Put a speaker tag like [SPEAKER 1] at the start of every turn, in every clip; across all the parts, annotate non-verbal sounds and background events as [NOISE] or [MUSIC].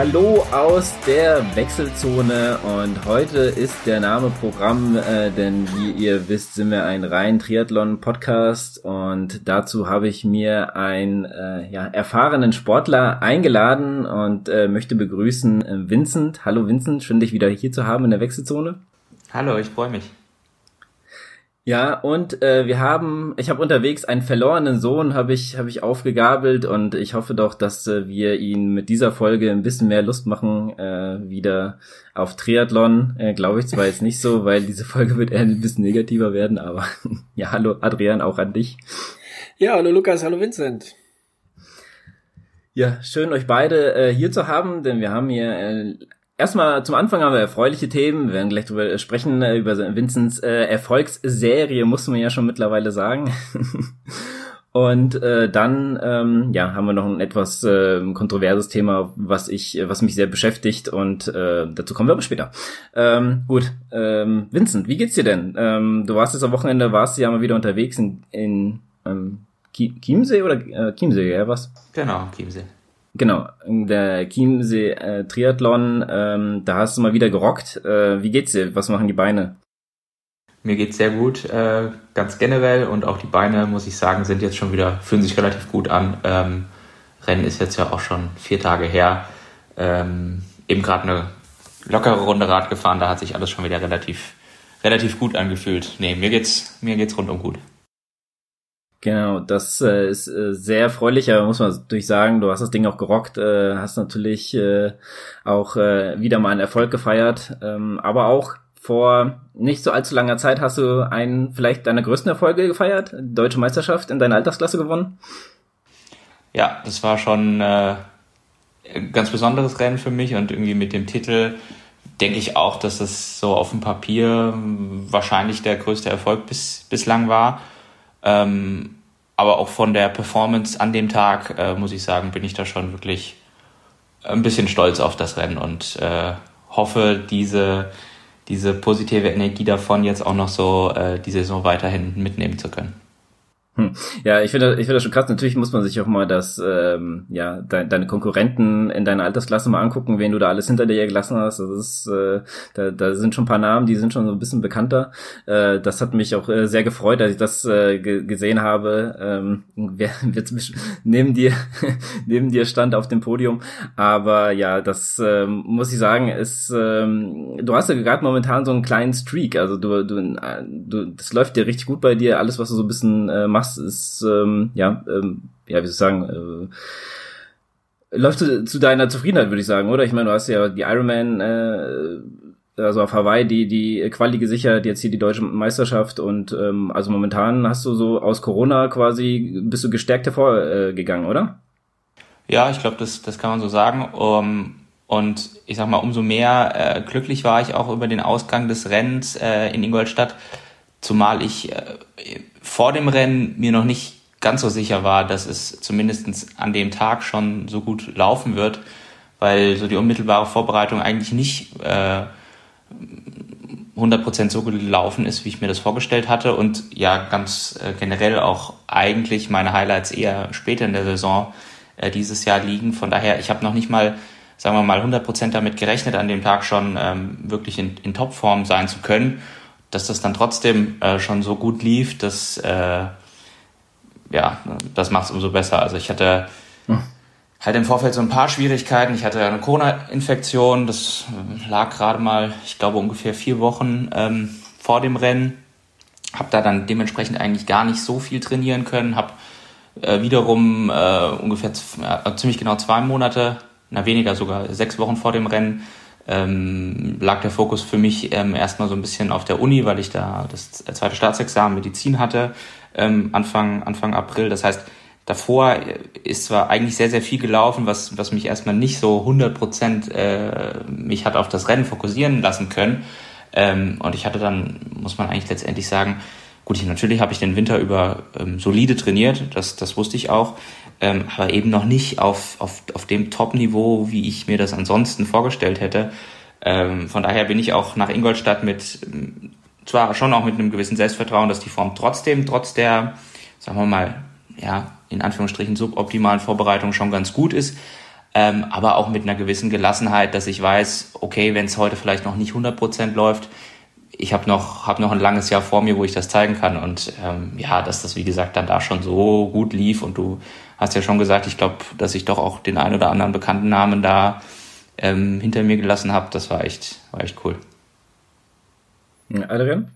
[SPEAKER 1] Hallo aus der Wechselzone und heute ist der Name Programm, äh, denn wie ihr wisst, sind wir ein rein Triathlon-Podcast und dazu habe ich mir einen äh, ja, erfahrenen Sportler eingeladen und äh, möchte begrüßen äh, Vincent. Hallo Vincent, schön dich wieder hier zu haben in der Wechselzone.
[SPEAKER 2] Hallo, ich freue mich.
[SPEAKER 1] Ja, und äh, wir haben, ich habe unterwegs einen verlorenen Sohn, habe ich, hab ich aufgegabelt und ich hoffe doch, dass äh, wir ihn mit dieser Folge ein bisschen mehr Lust machen, äh, wieder auf Triathlon. Äh, Glaube ich zwar jetzt nicht so, weil diese Folge wird eher ein bisschen negativer werden, aber [LAUGHS] ja, hallo Adrian, auch an dich.
[SPEAKER 3] Ja, hallo Lukas, hallo Vincent.
[SPEAKER 1] Ja, schön euch beide äh, hier zu haben, denn wir haben hier äh, Erstmal zum Anfang haben wir erfreuliche Themen. Wir werden gleich darüber sprechen, äh, über Vincents äh, Erfolgsserie, muss man ja schon mittlerweile sagen. [LAUGHS] Und äh, dann ähm, ja, haben wir noch ein etwas äh, kontroverses Thema, was ich, was mich sehr beschäftigt und äh, dazu kommen wir aber später. Ähm, gut, ähm, Vincent, wie geht's dir denn? Ähm, du warst jetzt am Wochenende, warst ja mal wieder unterwegs in, in ähm, Chiemsee oder äh, Chiemsee, ja was?
[SPEAKER 2] Genau, Chiemsee.
[SPEAKER 1] Genau, der Chiemsee äh, Triathlon, ähm, da hast du mal wieder gerockt. Äh, wie geht's dir? Was machen die Beine?
[SPEAKER 2] Mir geht's sehr gut, äh, ganz generell und auch die Beine, muss ich sagen, sind jetzt schon wieder, fühlen sich relativ gut an. Ähm, Rennen ist jetzt ja auch schon vier Tage her. Ähm, eben gerade eine lockere Runde Rad gefahren, da hat sich alles schon wieder relativ, relativ gut angefühlt. Nee, mir geht's, mir geht's rundum gut.
[SPEAKER 1] Genau, das äh, ist äh, sehr erfreulich, aber muss man natürlich sagen, du hast das Ding auch gerockt, äh, hast natürlich äh, auch äh, wieder mal einen Erfolg gefeiert, ähm, aber auch vor nicht so allzu langer Zeit hast du einen vielleicht deiner größten Erfolge gefeiert, Deutsche Meisterschaft in deiner Altersklasse gewonnen.
[SPEAKER 2] Ja, das war schon äh, ein ganz besonderes Rennen für mich und irgendwie mit dem Titel denke ich auch, dass es so auf dem Papier wahrscheinlich der größte Erfolg bis, bislang war. Ähm, aber auch von der Performance an dem Tag, äh, muss ich sagen, bin ich da schon wirklich ein bisschen stolz auf das Rennen und äh, hoffe, diese, diese positive Energie davon jetzt auch noch so äh, die Saison weiterhin mitnehmen zu können.
[SPEAKER 1] Hm. Ja, ich finde ich finde das schon krass. Natürlich muss man sich auch mal das, ähm, ja, de deine Konkurrenten in deiner Altersklasse mal angucken, wen du da alles hinter dir gelassen hast. Das ist, äh, da, da sind schon ein paar Namen, die sind schon so ein bisschen bekannter. Äh, das hat mich auch äh, sehr gefreut, als ich das äh, gesehen habe. Ähm, wer [LAUGHS] wird neben dir, [LAUGHS] neben dir stand auf dem Podium. Aber ja, das ähm, muss ich sagen, ist, ähm, du hast ja gerade momentan so einen kleinen Streak. Also du, du, du, das läuft dir richtig gut bei dir. Alles, was du so ein bisschen äh, machst, machst, ist, ähm, ja, ähm, ja, wie soll ich sagen, äh, läuft zu, zu deiner Zufriedenheit, würde ich sagen, oder? Ich meine, du hast ja die Ironman, äh, also auf Hawaii die die Quali gesichert, jetzt hier die deutsche Meisterschaft und ähm, also momentan hast du so aus Corona quasi bist du gestärkt hervorgegangen, äh, oder?
[SPEAKER 2] Ja, ich glaube, das das kann man so sagen. Um, und ich sag mal, umso mehr äh, glücklich war ich auch über den Ausgang des Rennens äh, in Ingolstadt, zumal ich äh, vor dem Rennen mir noch nicht ganz so sicher war, dass es zumindest an dem Tag schon so gut laufen wird, weil so die unmittelbare Vorbereitung eigentlich nicht äh, 100% so gelaufen ist, wie ich mir das vorgestellt hatte und ja ganz äh, generell auch eigentlich meine Highlights eher später in der Saison äh, dieses Jahr liegen. Von daher, ich habe noch nicht mal, sagen wir mal, 100% damit gerechnet, an dem Tag schon ähm, wirklich in, in Topform sein zu können dass das dann trotzdem äh, schon so gut lief, dass äh, ja, das macht es umso besser. Also ich hatte hm. halt im Vorfeld so ein paar Schwierigkeiten. Ich hatte eine Corona-Infektion, das lag gerade mal, ich glaube, ungefähr vier Wochen ähm, vor dem Rennen. Hab da dann dementsprechend eigentlich gar nicht so viel trainieren können. Hab äh, wiederum äh, ungefähr äh, ziemlich genau zwei Monate, na weniger sogar sechs Wochen vor dem Rennen ähm, lag der Fokus für mich ähm, erstmal so ein bisschen auf der Uni, weil ich da das zweite Staatsexamen Medizin hatte, ähm, Anfang, Anfang April. Das heißt, davor ist zwar eigentlich sehr, sehr viel gelaufen, was, was mich erstmal nicht so 100 Prozent äh, mich hat auf das Rennen fokussieren lassen können. Ähm, und ich hatte dann, muss man eigentlich letztendlich sagen, gut, ich, natürlich habe ich den Winter über ähm, solide trainiert, das, das wusste ich auch ähm, aber eben noch nicht auf, auf, auf dem Top-Niveau, wie ich mir das ansonsten vorgestellt hätte. Ähm, von daher bin ich auch nach Ingolstadt mit, ähm, zwar schon auch mit einem gewissen Selbstvertrauen, dass die Form trotzdem, trotz der, sagen wir mal, ja, in Anführungsstrichen suboptimalen Vorbereitung schon ganz gut ist. ähm, aber auch mit einer gewissen Gelassenheit, dass ich weiß, okay, wenn es heute vielleicht noch nicht 100% läuft, ich habe noch, hab noch ein langes Jahr vor mir, wo ich das zeigen kann. Und ähm, ja, dass das, wie gesagt, dann da schon so gut lief. Und du hast ja schon gesagt, ich glaube, dass ich doch auch den ein oder anderen bekannten Namen da ähm, hinter mir gelassen habe. Das war echt, war echt cool.
[SPEAKER 1] Adrian?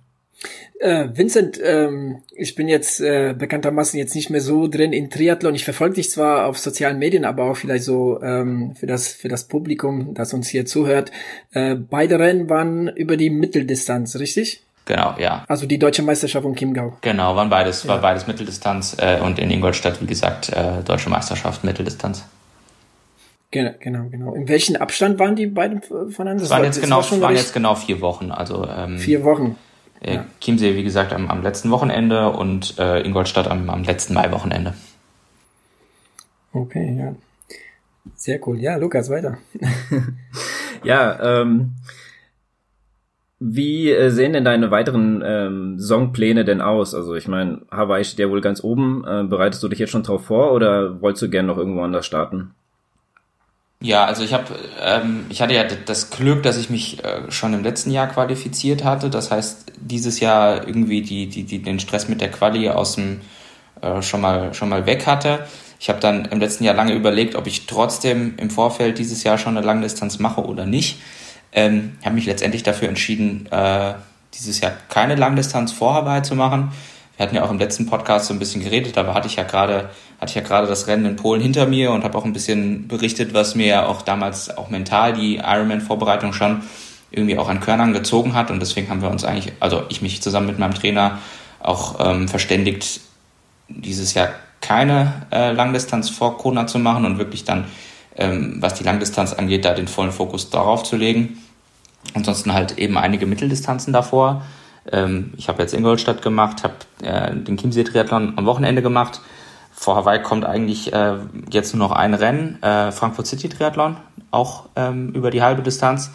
[SPEAKER 3] Äh, Vincent, ähm, ich bin jetzt äh, bekanntermaßen jetzt nicht mehr so drin in Triathlon. Ich verfolge dich zwar auf sozialen Medien, aber auch vielleicht so ähm, für das für das Publikum, das uns hier zuhört. Äh, beide Rennen waren über die Mitteldistanz, richtig?
[SPEAKER 2] Genau, ja.
[SPEAKER 3] Also die deutsche Meisterschaft und Chiemgau.
[SPEAKER 2] Genau, waren beides, ja. war beides Mitteldistanz äh, und in Ingolstadt, wie gesagt, äh, deutsche Meisterschaft Mitteldistanz.
[SPEAKER 3] Genau, genau, genau. In welchem Abstand waren die beiden voneinander?
[SPEAKER 2] Das waren, jetzt, genau, war waren jetzt genau vier Wochen. Also ähm,
[SPEAKER 3] vier Wochen.
[SPEAKER 2] Äh, ja. Chiemsee, wie gesagt, am, am letzten Wochenende und äh, Ingolstadt am, am letzten Maiwochenende.
[SPEAKER 3] Okay, ja. Sehr cool. Ja, Lukas, weiter. [LAUGHS]
[SPEAKER 1] ja, ähm, wie äh, sehen denn deine weiteren ähm, Saisonpläne denn aus? Also ich meine, Hawaii steht ja wohl ganz oben. Äh, bereitest du dich jetzt schon drauf vor oder wolltest du gerne noch irgendwo anders starten?
[SPEAKER 2] Ja, also ich habe, ähm, ich hatte ja das Glück, dass ich mich äh, schon im letzten Jahr qualifiziert hatte. Das heißt, dieses Jahr irgendwie die, die, die den Stress mit der Quali aus dem äh, schon mal schon mal weg hatte. Ich habe dann im letzten Jahr lange überlegt, ob ich trotzdem im Vorfeld dieses Jahr schon eine Langdistanz mache oder nicht. Ähm, habe mich letztendlich dafür entschieden, äh, dieses Jahr keine Langdistanz vor Hawaii zu machen. Wir hatten ja auch im letzten Podcast so ein bisschen geredet, aber hatte ich ja gerade hatte ich ja gerade das Rennen in Polen hinter mir und habe auch ein bisschen berichtet, was mir ja auch damals auch mental die Ironman-Vorbereitung schon irgendwie auch an Körnern gezogen hat. Und deswegen haben wir uns eigentlich, also ich mich zusammen mit meinem Trainer auch ähm, verständigt, dieses Jahr keine äh, Langdistanz vor Kona zu machen und wirklich dann, ähm, was die Langdistanz angeht, da den vollen Fokus darauf zu legen. Ansonsten halt eben einige Mitteldistanzen davor. Ähm, ich habe jetzt Ingolstadt gemacht, habe äh, den Chiemsee-Triathlon am Wochenende gemacht vor Hawaii kommt eigentlich äh, jetzt nur noch ein Rennen, äh, Frankfurt City Triathlon, auch ähm, über die halbe Distanz.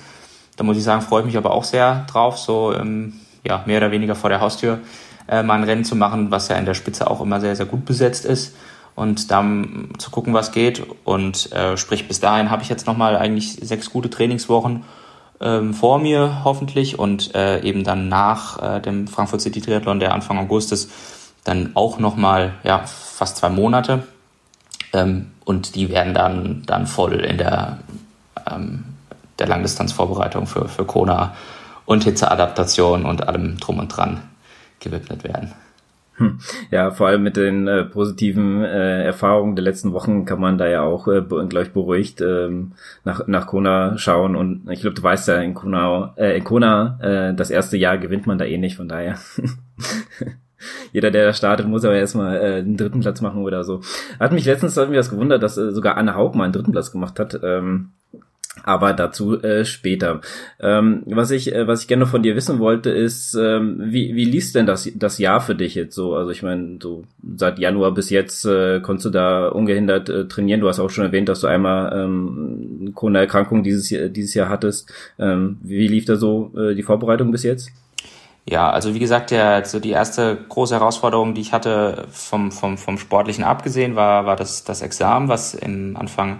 [SPEAKER 2] Da muss ich sagen, freue ich mich aber auch sehr drauf, so ähm, ja, mehr oder weniger vor der Haustür äh, mal ein Rennen zu machen, was ja in der Spitze auch immer sehr, sehr gut besetzt ist. Und dann zu gucken, was geht. Und äh, sprich, bis dahin habe ich jetzt nochmal eigentlich sechs gute Trainingswochen ähm, vor mir hoffentlich und äh, eben dann nach äh, dem Frankfurt City Triathlon, der Anfang August ist, dann auch nochmal ja, fast zwei Monate. Ähm, und die werden dann, dann voll in der, ähm, der Langdistanzvorbereitung für, für Kona und Hitzeadaptation und allem drum und dran gewidmet werden.
[SPEAKER 1] Hm. Ja, vor allem mit den äh, positiven äh, Erfahrungen der letzten Wochen kann man da ja auch, äh, glaube ich, beruhigt ähm, nach, nach Kona schauen. Und ich glaube, du weißt ja, in Kona, äh, in Kona äh, das erste Jahr gewinnt man da eh nicht, von daher. [LAUGHS] jeder, der da startet, muss aber erstmal äh, einen dritten Platz machen oder so. Hat mich letztens irgendwie was gewundert, dass äh, sogar Anne Haug mal einen dritten Platz gemacht hat. Ähm, aber dazu äh, später. Ähm, was ich, äh, was ich gerne von dir wissen wollte, ist, ähm, wie, wie liest denn das, das Jahr für dich jetzt so? Also ich meine, so seit Januar bis jetzt äh, konntest du da ungehindert äh, trainieren. Du hast auch schon erwähnt, dass du einmal ähm, Corona-Erkrankung dieses, dieses Jahr hattest. Ähm, wie lief da so äh, die Vorbereitung bis jetzt?
[SPEAKER 2] Ja, also wie gesagt, der, so die erste große Herausforderung, die ich hatte vom, vom, vom Sportlichen abgesehen, war, war das, das Examen, was im Anfang,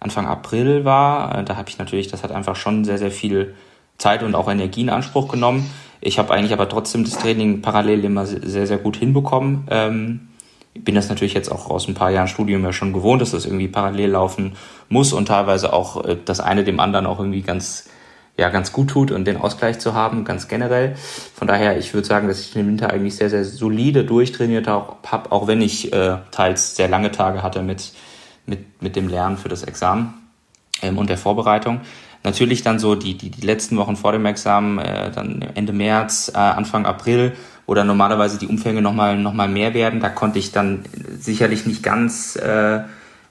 [SPEAKER 2] Anfang April war. Äh, da habe ich natürlich, das hat einfach schon sehr, sehr viel Zeit und auch Energie in Anspruch genommen. Ich habe eigentlich aber trotzdem das Training parallel immer sehr, sehr gut hinbekommen. Ähm, bin das natürlich jetzt auch aus ein paar Jahren Studium ja schon gewohnt, dass das irgendwie parallel laufen muss und teilweise auch äh, das eine dem anderen auch irgendwie ganz ja ganz gut tut und den Ausgleich zu haben, ganz generell. Von daher, ich würde sagen, dass ich den Winter eigentlich sehr, sehr solide durchtrainiert habe, auch wenn ich äh, teils sehr lange Tage hatte mit, mit, mit dem Lernen für das Examen ähm, und der Vorbereitung. Natürlich dann so die, die, die letzten Wochen vor dem Examen, äh, dann Ende März, äh, Anfang April, wo dann normalerweise die Umfänge nochmal noch mal mehr werden. Da konnte ich dann sicherlich nicht ganz äh,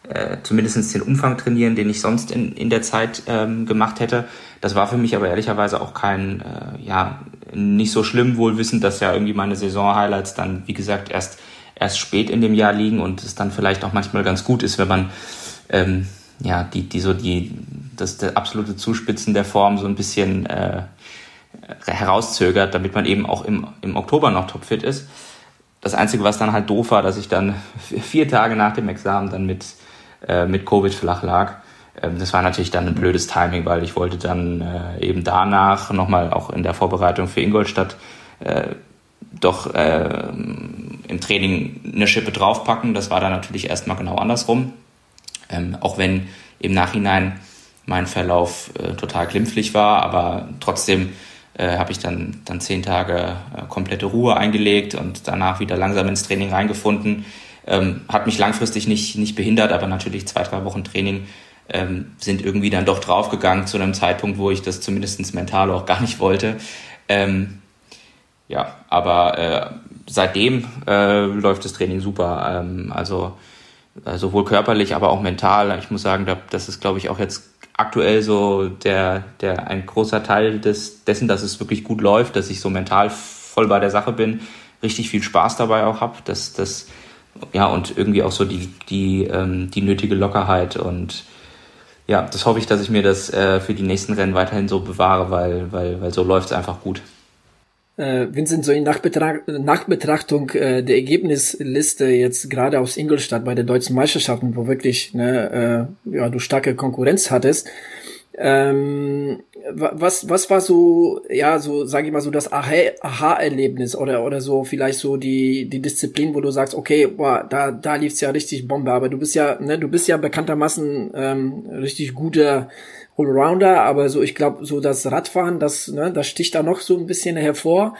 [SPEAKER 2] äh, zumindest den Umfang trainieren, den ich sonst in, in der Zeit ähm, gemacht hätte. Das war für mich aber ehrlicherweise auch kein, äh, ja, nicht so schlimm, wohl wissend, dass ja irgendwie meine Saison-Highlights dann, wie gesagt, erst, erst spät in dem Jahr liegen und es dann vielleicht auch manchmal ganz gut ist, wenn man, ähm, ja, die, die so die, das, der absolute Zuspitzen der Form so ein bisschen äh, herauszögert, damit man eben auch im, im Oktober noch topfit ist. Das Einzige, was dann halt doof war, dass ich dann [LAUGHS] vier Tage nach dem Examen dann mit, äh, mit Covid flach lag ähm, das war natürlich dann ein blödes Timing, weil ich wollte dann äh, eben danach nochmal auch in der Vorbereitung für Ingolstadt äh, doch äh, im Training eine Schippe draufpacken. Das war dann natürlich erstmal genau andersrum. Ähm, auch wenn im Nachhinein mein Verlauf äh, total glimpflich war, aber trotzdem äh, habe ich dann, dann zehn Tage äh, komplette Ruhe eingelegt und danach wieder langsam ins Training reingefunden. Ähm, hat mich langfristig nicht, nicht behindert, aber natürlich zwei, drei Wochen Training ähm, sind irgendwie dann doch draufgegangen zu einem Zeitpunkt, wo ich das zumindest mental auch gar nicht wollte. Ähm, ja, aber äh, seitdem äh, läuft das Training super. Ähm, also äh, sowohl körperlich, aber auch mental. Ich muss sagen, das ist, glaube ich, auch jetzt aktuell so der, der ein großer Teil des, dessen, dass es wirklich gut läuft, dass ich so mental voll bei der Sache bin, richtig viel Spaß dabei auch habe, dass das ja und irgendwie auch so die die ähm, die nötige Lockerheit und ja, das hoffe ich, dass ich mir das äh, für die nächsten Rennen weiterhin so bewahre, weil weil weil so läuft es einfach gut.
[SPEAKER 3] Äh, Vincent, so in Nachbetracht Nachbetrachtung äh, der Ergebnisliste jetzt gerade aus Ingolstadt bei der deutschen Meisterschaften, wo wirklich ne, äh, ja, du starke Konkurrenz hattest, ähm, was, was war so, ja, so, sage ich mal, so das Aha-Erlebnis oder, oder so vielleicht so die, die Disziplin, wo du sagst, okay, boah, da, da lief's ja richtig Bombe, aber du bist ja, ne, du bist ja bekanntermaßen ähm, richtig guter Allrounder, aber so, ich glaube, so das Radfahren, das, ne, das sticht da noch so ein bisschen hervor.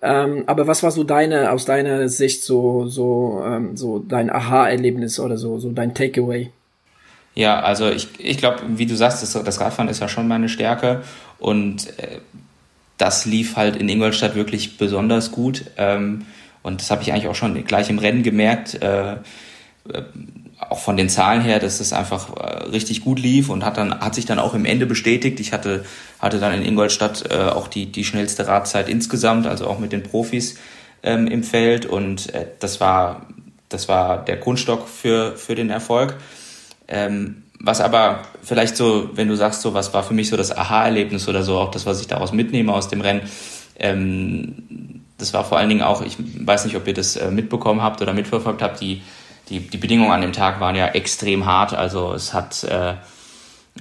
[SPEAKER 3] Ähm, aber was war so deine, aus deiner Sicht so, so, ähm, so dein Aha-Erlebnis oder so, so dein Takeaway?
[SPEAKER 2] Ja, also ich, ich glaube, wie du sagst, das, das Radfahren ist ja schon meine Stärke und äh, das lief halt in Ingolstadt wirklich besonders gut. Ähm, und das habe ich eigentlich auch schon gleich im Rennen gemerkt. Äh, äh, auch von den Zahlen her, dass das einfach äh, richtig gut lief und hat dann hat sich dann auch im Ende bestätigt. Ich hatte hatte dann in Ingolstadt äh, auch die die schnellste Radzeit insgesamt, also auch mit den Profis ähm, im Feld und äh, das war das war der Grundstock für für den Erfolg. Ähm, was aber vielleicht so, wenn du sagst, so was war für mich so das Aha-Erlebnis oder so, auch das, was ich daraus mitnehme aus dem Rennen, ähm, das war vor allen Dingen auch, ich weiß nicht, ob ihr das äh, mitbekommen habt oder mitverfolgt habt, die, die, die Bedingungen an dem Tag waren ja extrem hart. Also es hat, äh,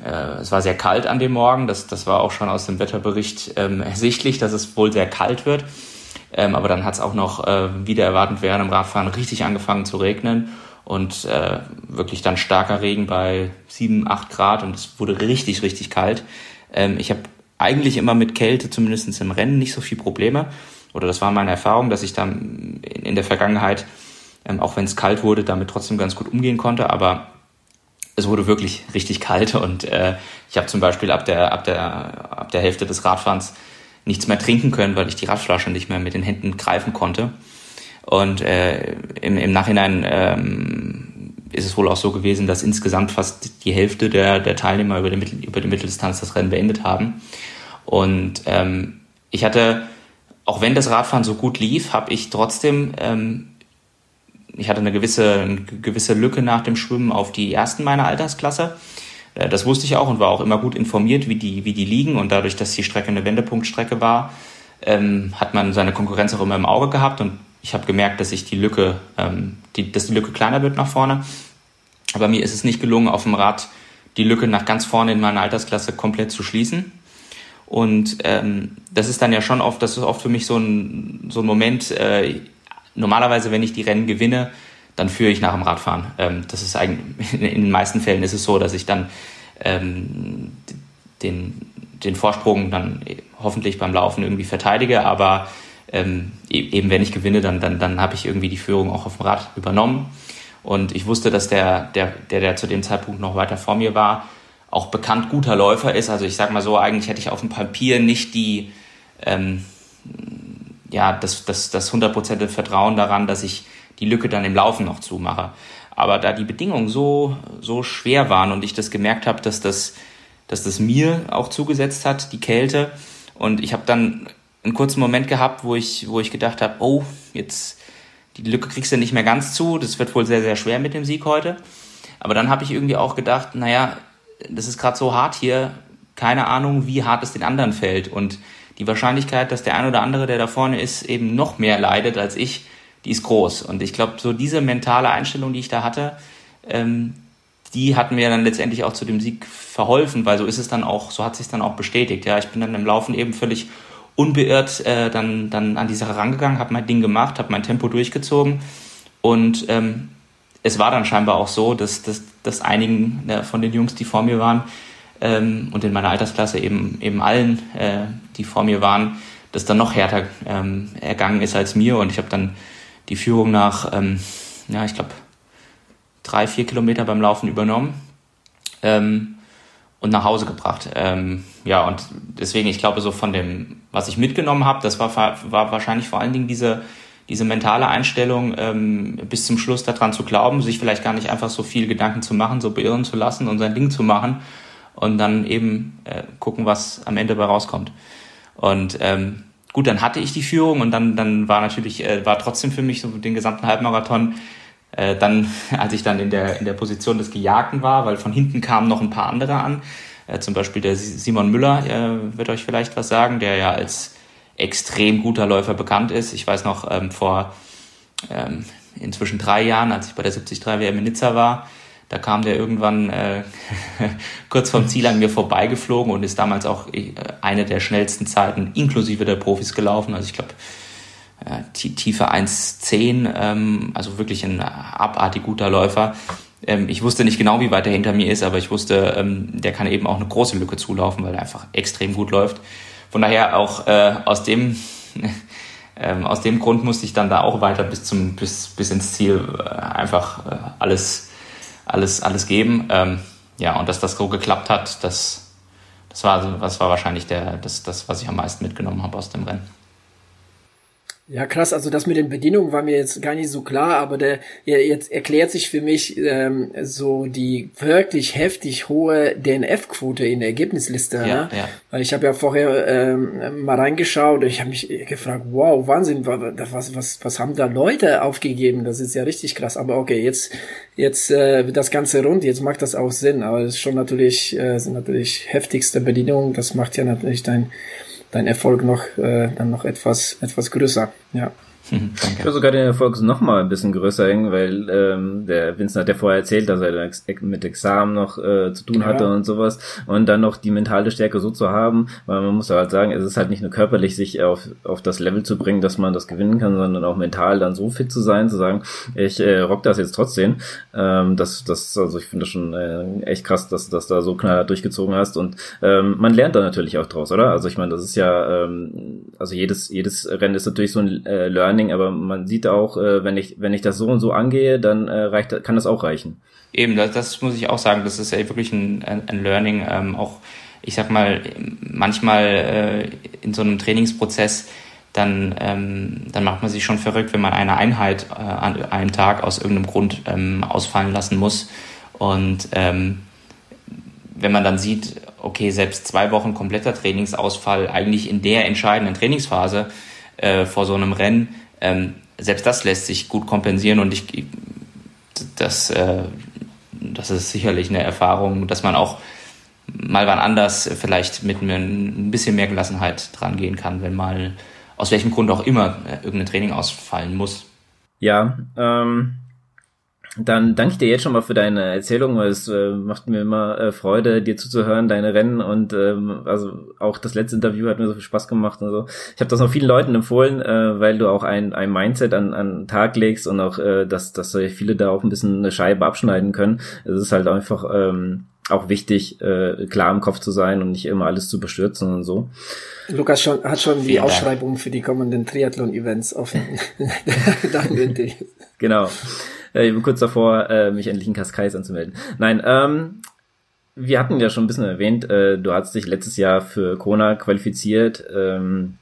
[SPEAKER 2] äh, es war sehr kalt an dem Morgen. Das, das war auch schon aus dem Wetterbericht ähm, [LAUGHS] ersichtlich, dass es wohl sehr kalt wird. Ähm, aber dann hat es auch noch äh, wieder erwartend während dem Radfahren richtig angefangen zu regnen und äh, wirklich dann starker Regen bei 7, 8 Grad und es wurde richtig, richtig kalt. Ähm, ich habe eigentlich immer mit Kälte, zumindest im Rennen, nicht so viel Probleme. Oder das war meine Erfahrung, dass ich dann in, in der Vergangenheit, ähm, auch wenn es kalt wurde, damit trotzdem ganz gut umgehen konnte. Aber es wurde wirklich richtig kalt und äh, ich habe zum Beispiel ab der, ab, der, ab der Hälfte des Radfahrens nichts mehr trinken können, weil ich die Radflasche nicht mehr mit den Händen greifen konnte. Und äh, im, im Nachhinein ähm, ist es wohl auch so gewesen, dass insgesamt fast die Hälfte der, der Teilnehmer über die, Mittel, über die Mitteldistanz das Rennen beendet haben. Und ähm, ich hatte, auch wenn das Radfahren so gut lief, habe ich trotzdem, ähm, ich hatte eine gewisse, eine gewisse Lücke nach dem Schwimmen auf die ersten meiner Altersklasse. Äh, das wusste ich auch und war auch immer gut informiert, wie die, wie die liegen. Und dadurch, dass die Strecke eine Wendepunktstrecke war, ähm, hat man seine Konkurrenz auch immer im Auge gehabt. Und ich habe gemerkt, dass ich die Lücke, ähm, die, dass die Lücke kleiner wird nach vorne. Aber mir ist es nicht gelungen, auf dem Rad die Lücke nach ganz vorne in meiner Altersklasse komplett zu schließen. Und ähm, das ist dann ja schon oft, das ist oft für mich so ein, so ein Moment, äh, normalerweise, wenn ich die Rennen gewinne, dann führe ich nach dem Radfahren. Ähm, das ist eigentlich, in den meisten Fällen ist es so, dass ich dann ähm, den, den Vorsprung dann hoffentlich beim Laufen irgendwie verteidige, aber ähm, e-, eben wenn ich gewinne, dann, dann, dann habe ich irgendwie die Führung auch auf dem Rad übernommen. Und ich wusste, dass der, der, der, der zu dem Zeitpunkt noch weiter vor mir war, auch bekannt guter Läufer ist. Also ich sag mal so, eigentlich hätte ich auf dem Papier nicht die, ähm, ja, das, das, das hundertprozentige Vertrauen daran, dass ich die Lücke dann im Laufen noch zumache. Aber da die Bedingungen so, so schwer waren und ich das gemerkt habe, dass das, dass das mir auch zugesetzt hat, die Kälte, und ich habe dann einen kurzen Moment gehabt, wo ich, wo ich gedacht habe, oh, jetzt die Lücke kriegst du nicht mehr ganz zu, das wird wohl sehr, sehr schwer mit dem Sieg heute. Aber dann habe ich irgendwie auch gedacht, naja, das ist gerade so hart hier, keine Ahnung, wie hart es den anderen fällt. Und die Wahrscheinlichkeit, dass der ein oder andere, der da vorne ist, eben noch mehr leidet als ich, die ist groß. Und ich glaube, so diese mentale Einstellung, die ich da hatte, ähm, die hatten mir dann letztendlich auch zu dem Sieg verholfen, weil so ist es dann auch, so hat sich dann auch bestätigt. Ja, ich bin dann im Laufen eben völlig unbeirrt äh, dann, dann an die Sache rangegangen, habe mein Ding gemacht, habe mein Tempo durchgezogen und ähm, es war dann scheinbar auch so, dass, dass, dass einigen äh, von den Jungs, die vor mir waren ähm, und in meiner Altersklasse eben, eben allen, äh, die vor mir waren, das dann noch härter ähm, ergangen ist als mir und ich habe dann die Führung nach, ähm, ja, ich glaube, drei, vier Kilometer beim Laufen übernommen ähm, und nach Hause gebracht. Ähm, ja, und deswegen, ich glaube, so von dem, was ich mitgenommen habe, das war, war wahrscheinlich vor allen Dingen diese, diese mentale Einstellung, ähm, bis zum Schluss daran zu glauben, sich vielleicht gar nicht einfach so viel Gedanken zu machen, so beirren zu lassen und sein Ding zu machen und dann eben äh, gucken, was am Ende bei rauskommt. Und ähm, gut, dann hatte ich die Führung und dann, dann war natürlich, äh, war trotzdem für mich so den gesamten Halbmarathon äh, dann, [LAUGHS] als ich dann in der, in der Position des Gejagten war, weil von hinten kamen noch ein paar andere an, äh, zum Beispiel der Simon Müller äh, wird euch vielleicht was sagen, der ja als extrem guter Läufer bekannt ist. Ich weiß noch, ähm, vor ähm, inzwischen drei Jahren, als ich bei der 73 WM in Nizza war, da kam der irgendwann äh, [LAUGHS] kurz vom Ziel an mir vorbeigeflogen und ist damals auch äh, eine der schnellsten Zeiten inklusive der Profis gelaufen. Also ich glaube, äh, Tiefe 1,10, ähm, also wirklich ein abartig guter Läufer. Ähm, ich wusste nicht genau, wie weit er hinter mir ist, aber ich wusste, ähm, der kann eben auch eine große Lücke zulaufen, weil er einfach extrem gut läuft. Von daher auch äh, aus dem [LAUGHS] ähm, aus dem Grund musste ich dann da auch weiter bis zum bis bis ins Ziel äh, einfach äh, alles alles, alles geben. Ähm, ja, und dass das so geklappt hat, das, das war, das war wahrscheinlich der, das, das, was ich am meisten mitgenommen habe aus dem Rennen.
[SPEAKER 3] Ja, krass. Also das mit den Bedingungen war mir jetzt gar nicht so klar, aber der jetzt erklärt sich für mich ähm, so die wirklich heftig hohe DNF-Quote in der Ergebnisliste. Ja, ne? ja. Weil ich habe ja vorher ähm, mal reingeschaut und ich habe mich gefragt, wow, Wahnsinn, was, was, was haben da Leute aufgegeben? Das ist ja richtig krass. Aber okay, jetzt, jetzt äh, wird das Ganze rund, jetzt macht das auch Sinn. Aber es ist schon natürlich, äh, sind natürlich heftigste Bedingungen. Das macht ja natürlich dein dein Erfolg noch äh, dann noch etwas etwas größer. Ja.
[SPEAKER 1] Mhm, ich würde sogar den Erfolg noch mal ein bisschen größer hängen, weil ähm, der Vincent hat ja vorher erzählt, dass er mit Examen noch äh, zu tun hatte ja. und sowas und dann noch die mentale Stärke so zu haben, weil man muss halt sagen, es ist halt nicht nur körperlich sich auf, auf das Level zu bringen, dass man das gewinnen kann, sondern auch mental dann so fit zu sein, zu sagen, ich äh, rock das jetzt trotzdem. Ähm, das, das, also ich finde das schon äh, echt krass, dass du das da so knallhart durchgezogen hast und ähm, man lernt da natürlich auch draus, oder? Also ich meine, das ist ja, ähm, also jedes, jedes Rennen ist natürlich so ein äh, Learning Learning, aber man sieht auch, äh, wenn ich wenn ich das so und so angehe, dann äh, reicht kann das auch reichen.
[SPEAKER 2] Eben, das, das muss ich auch sagen, das ist ja wirklich ein, ein Learning, ähm, auch ich sag mal manchmal äh, in so einem Trainingsprozess dann, ähm, dann macht man sich schon verrückt, wenn man eine Einheit äh, an einem Tag aus irgendeinem Grund ähm, ausfallen lassen muss. Und ähm, wenn man dann sieht, okay, selbst zwei Wochen kompletter Trainingsausfall eigentlich in der entscheidenden Trainingsphase äh, vor so einem Rennen, ähm, selbst das lässt sich gut kompensieren und ich, das, äh, das ist sicherlich eine Erfahrung, dass man auch mal wann anders vielleicht mit ein bisschen mehr Gelassenheit dran gehen kann, wenn mal aus welchem Grund auch immer äh, irgendein Training ausfallen muss.
[SPEAKER 1] Ja, ähm, dann danke ich dir jetzt schon mal für deine Erzählung, weil es äh, macht mir immer äh, Freude, dir zuzuhören, deine Rennen und ähm, also auch das letzte Interview hat mir so viel Spaß gemacht und so. Ich habe das noch vielen Leuten empfohlen, äh, weil du auch ein, ein Mindset an, an Tag legst und auch, äh, dass, dass viele da auch ein bisschen eine Scheibe abschneiden können. Es ist halt einfach ähm, auch wichtig, äh, klar im Kopf zu sein und nicht immer alles zu bestürzen und so.
[SPEAKER 3] Lukas schon, hat schon die Ausschreibung für die kommenden Triathlon-Events offen. [LAUGHS]
[SPEAKER 1] genau. Äh, ich bin kurz davor, äh, mich endlich in Kaskais anzumelden. Nein, ähm, wir hatten ja schon ein bisschen erwähnt, äh, du hast dich letztes Jahr für Kona qualifiziert. Ähm,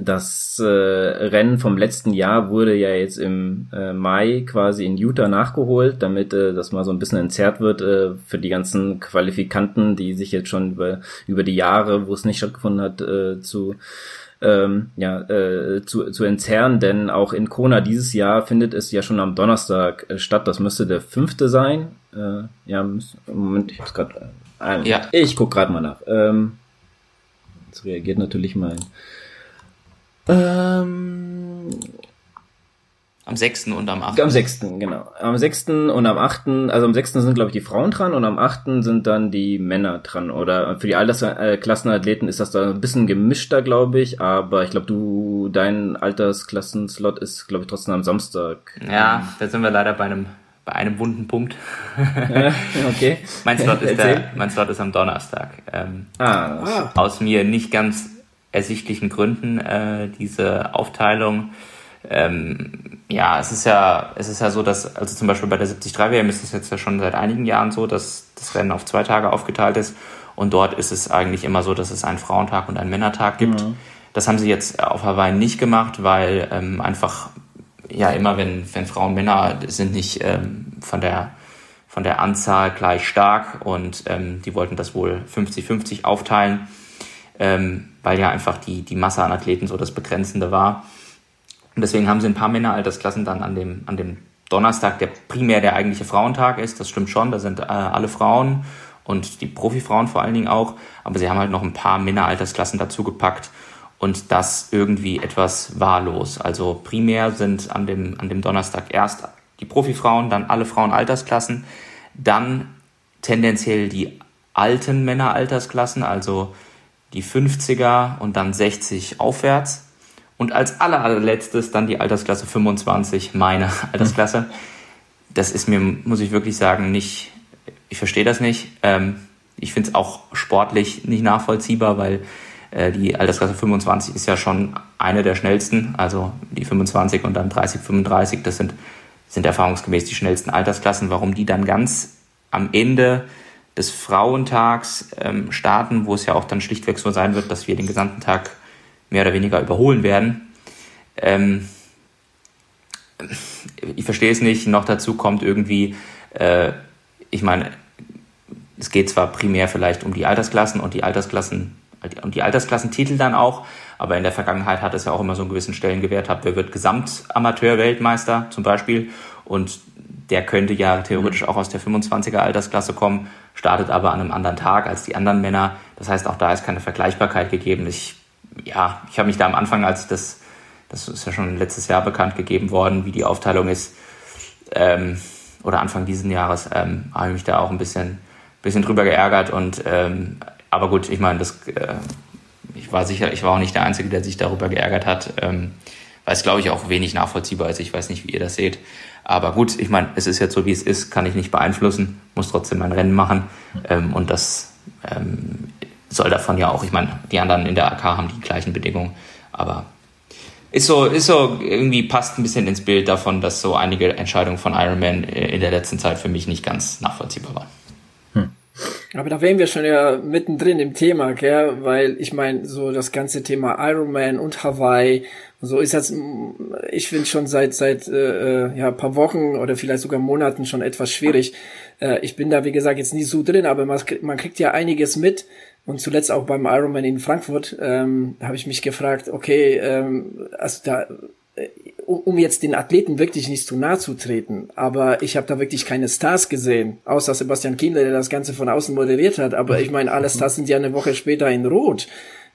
[SPEAKER 1] das äh, Rennen vom letzten Jahr wurde ja jetzt im äh, Mai quasi in Utah nachgeholt, damit äh, das mal so ein bisschen entzerrt wird äh, für die ganzen Qualifikanten, die sich jetzt schon über, über die Jahre, wo es nicht stattgefunden hat, äh, zu ähm, ja, äh, zu, zu entzerren, denn auch in Kona dieses Jahr findet es ja schon am Donnerstag äh, statt. Das müsste der fünfte sein. Äh, ja, Moment, ich hab's gerade. Äh, ja. Ich guck gerade mal nach. Ähm, jetzt reagiert natürlich mein. Ähm,
[SPEAKER 2] Am 6. und am 8.
[SPEAKER 1] Am 6. genau. Am 6. und am 8. Also am 6. sind, glaube ich, die Frauen dran und am 8. sind dann die Männer dran. Oder für die Altersklassenathleten ist das da ein bisschen gemischter, glaube ich. Aber ich glaube, du, dein Altersklassenslot ist, glaube ich, trotzdem am Samstag.
[SPEAKER 2] Ja, da sind wir leider bei einem, bei einem wunden Punkt.
[SPEAKER 1] okay. [LAUGHS]
[SPEAKER 2] mein, Slot ist der, mein Slot ist am Donnerstag. Ähm, ah, ah. Aus mir nicht ganz ersichtlichen Gründen äh, diese Aufteilung. Ähm, ja, es ist ja, es ist ja so, dass, also zum Beispiel bei der 73 WM ist es jetzt ja schon seit einigen Jahren so, dass das Rennen auf zwei Tage aufgeteilt ist. Und dort ist es eigentlich immer so, dass es einen Frauentag und einen Männertag gibt. Mhm. Das haben sie jetzt auf Hawaii nicht gemacht, weil ähm, einfach, ja, immer wenn, wenn Frauen und Männer sind nicht ähm, von der von der Anzahl gleich stark und ähm, die wollten das wohl 50-50 aufteilen, ähm, weil ja einfach die, die Masse an Athleten so das Begrenzende war. Und deswegen haben sie ein paar Männeraltersklassen dann an dem, an dem Donnerstag, der primär der eigentliche Frauentag ist. Das stimmt schon, da sind äh, alle Frauen und die Profifrauen vor allen Dingen auch. Aber sie haben halt noch ein paar Männeraltersklassen dazu gepackt und das irgendwie etwas wahllos. Also primär sind an dem, an dem Donnerstag erst die Profifrauen, dann alle Frauenaltersklassen, dann tendenziell die alten Männeraltersklassen, also die 50er und dann 60 aufwärts. Und als allerletztes dann die Altersklasse 25, meine [LAUGHS] Altersklasse. Das ist mir, muss ich wirklich sagen, nicht, ich verstehe das nicht. Ähm, ich finde es auch sportlich nicht nachvollziehbar, weil äh, die Altersklasse 25 ist ja schon eine der schnellsten. Also die 25 und dann 30, 35, das sind, sind erfahrungsgemäß die schnellsten Altersklassen. Warum die dann ganz am Ende des Frauentags ähm, starten, wo es ja auch dann schlichtweg so sein wird, dass wir den gesamten Tag mehr oder weniger überholen werden. Ähm, ich verstehe es nicht. Noch dazu kommt irgendwie, äh, ich meine, es geht zwar primär vielleicht um die Altersklassen und die Altersklassen und die Altersklassentitel dann auch, aber in der Vergangenheit hat es ja auch immer so einen gewissen Stellenwert gehabt. Wer wird Gesamtamateur-Weltmeister zum Beispiel und der könnte ja theoretisch auch aus der 25er Altersklasse kommen, startet aber an einem anderen Tag als die anderen Männer. Das heißt, auch da ist keine Vergleichbarkeit gegeben. Ich ja, ich habe mich da am Anfang, als das, das ist ja schon letztes Jahr bekannt gegeben worden, wie die Aufteilung ist, ähm, oder Anfang dieses Jahres, ähm, habe ich mich da auch ein bisschen, bisschen drüber geärgert und ähm, aber gut, ich meine, das äh, ich war sicher, ich war auch nicht der Einzige, der sich darüber geärgert hat, ähm, weil es glaube ich auch wenig nachvollziehbar ist. Ich weiß nicht, wie ihr das seht. Aber gut, ich meine, es ist jetzt so, wie es ist, kann ich nicht beeinflussen, muss trotzdem mein Rennen machen. Ähm, und das ähm, soll davon ja auch, ich meine, die anderen in der AK haben die gleichen Bedingungen, aber ist so, ist so, irgendwie passt ein bisschen ins Bild davon, dass so einige Entscheidungen von Ironman in der letzten Zeit für mich nicht ganz nachvollziehbar waren. Hm.
[SPEAKER 3] Aber da wären wir schon ja mittendrin im Thema, gell? weil ich meine, so das ganze Thema Ironman und Hawaii, so ist das, ich finde schon seit seit äh, äh, ja paar Wochen oder vielleicht sogar Monaten schon etwas schwierig. Äh, ich bin da wie gesagt jetzt nie so drin, aber man, man kriegt ja einiges mit und zuletzt auch beim Ironman in Frankfurt ähm, habe ich mich gefragt, okay, ähm, also da, äh, um jetzt den Athleten wirklich nicht zu nahe zu treten, aber ich habe da wirklich keine Stars gesehen, außer Sebastian Kienle, der das Ganze von außen moderiert hat. Aber ich meine, alle Stars sind ja eine Woche später in Rot.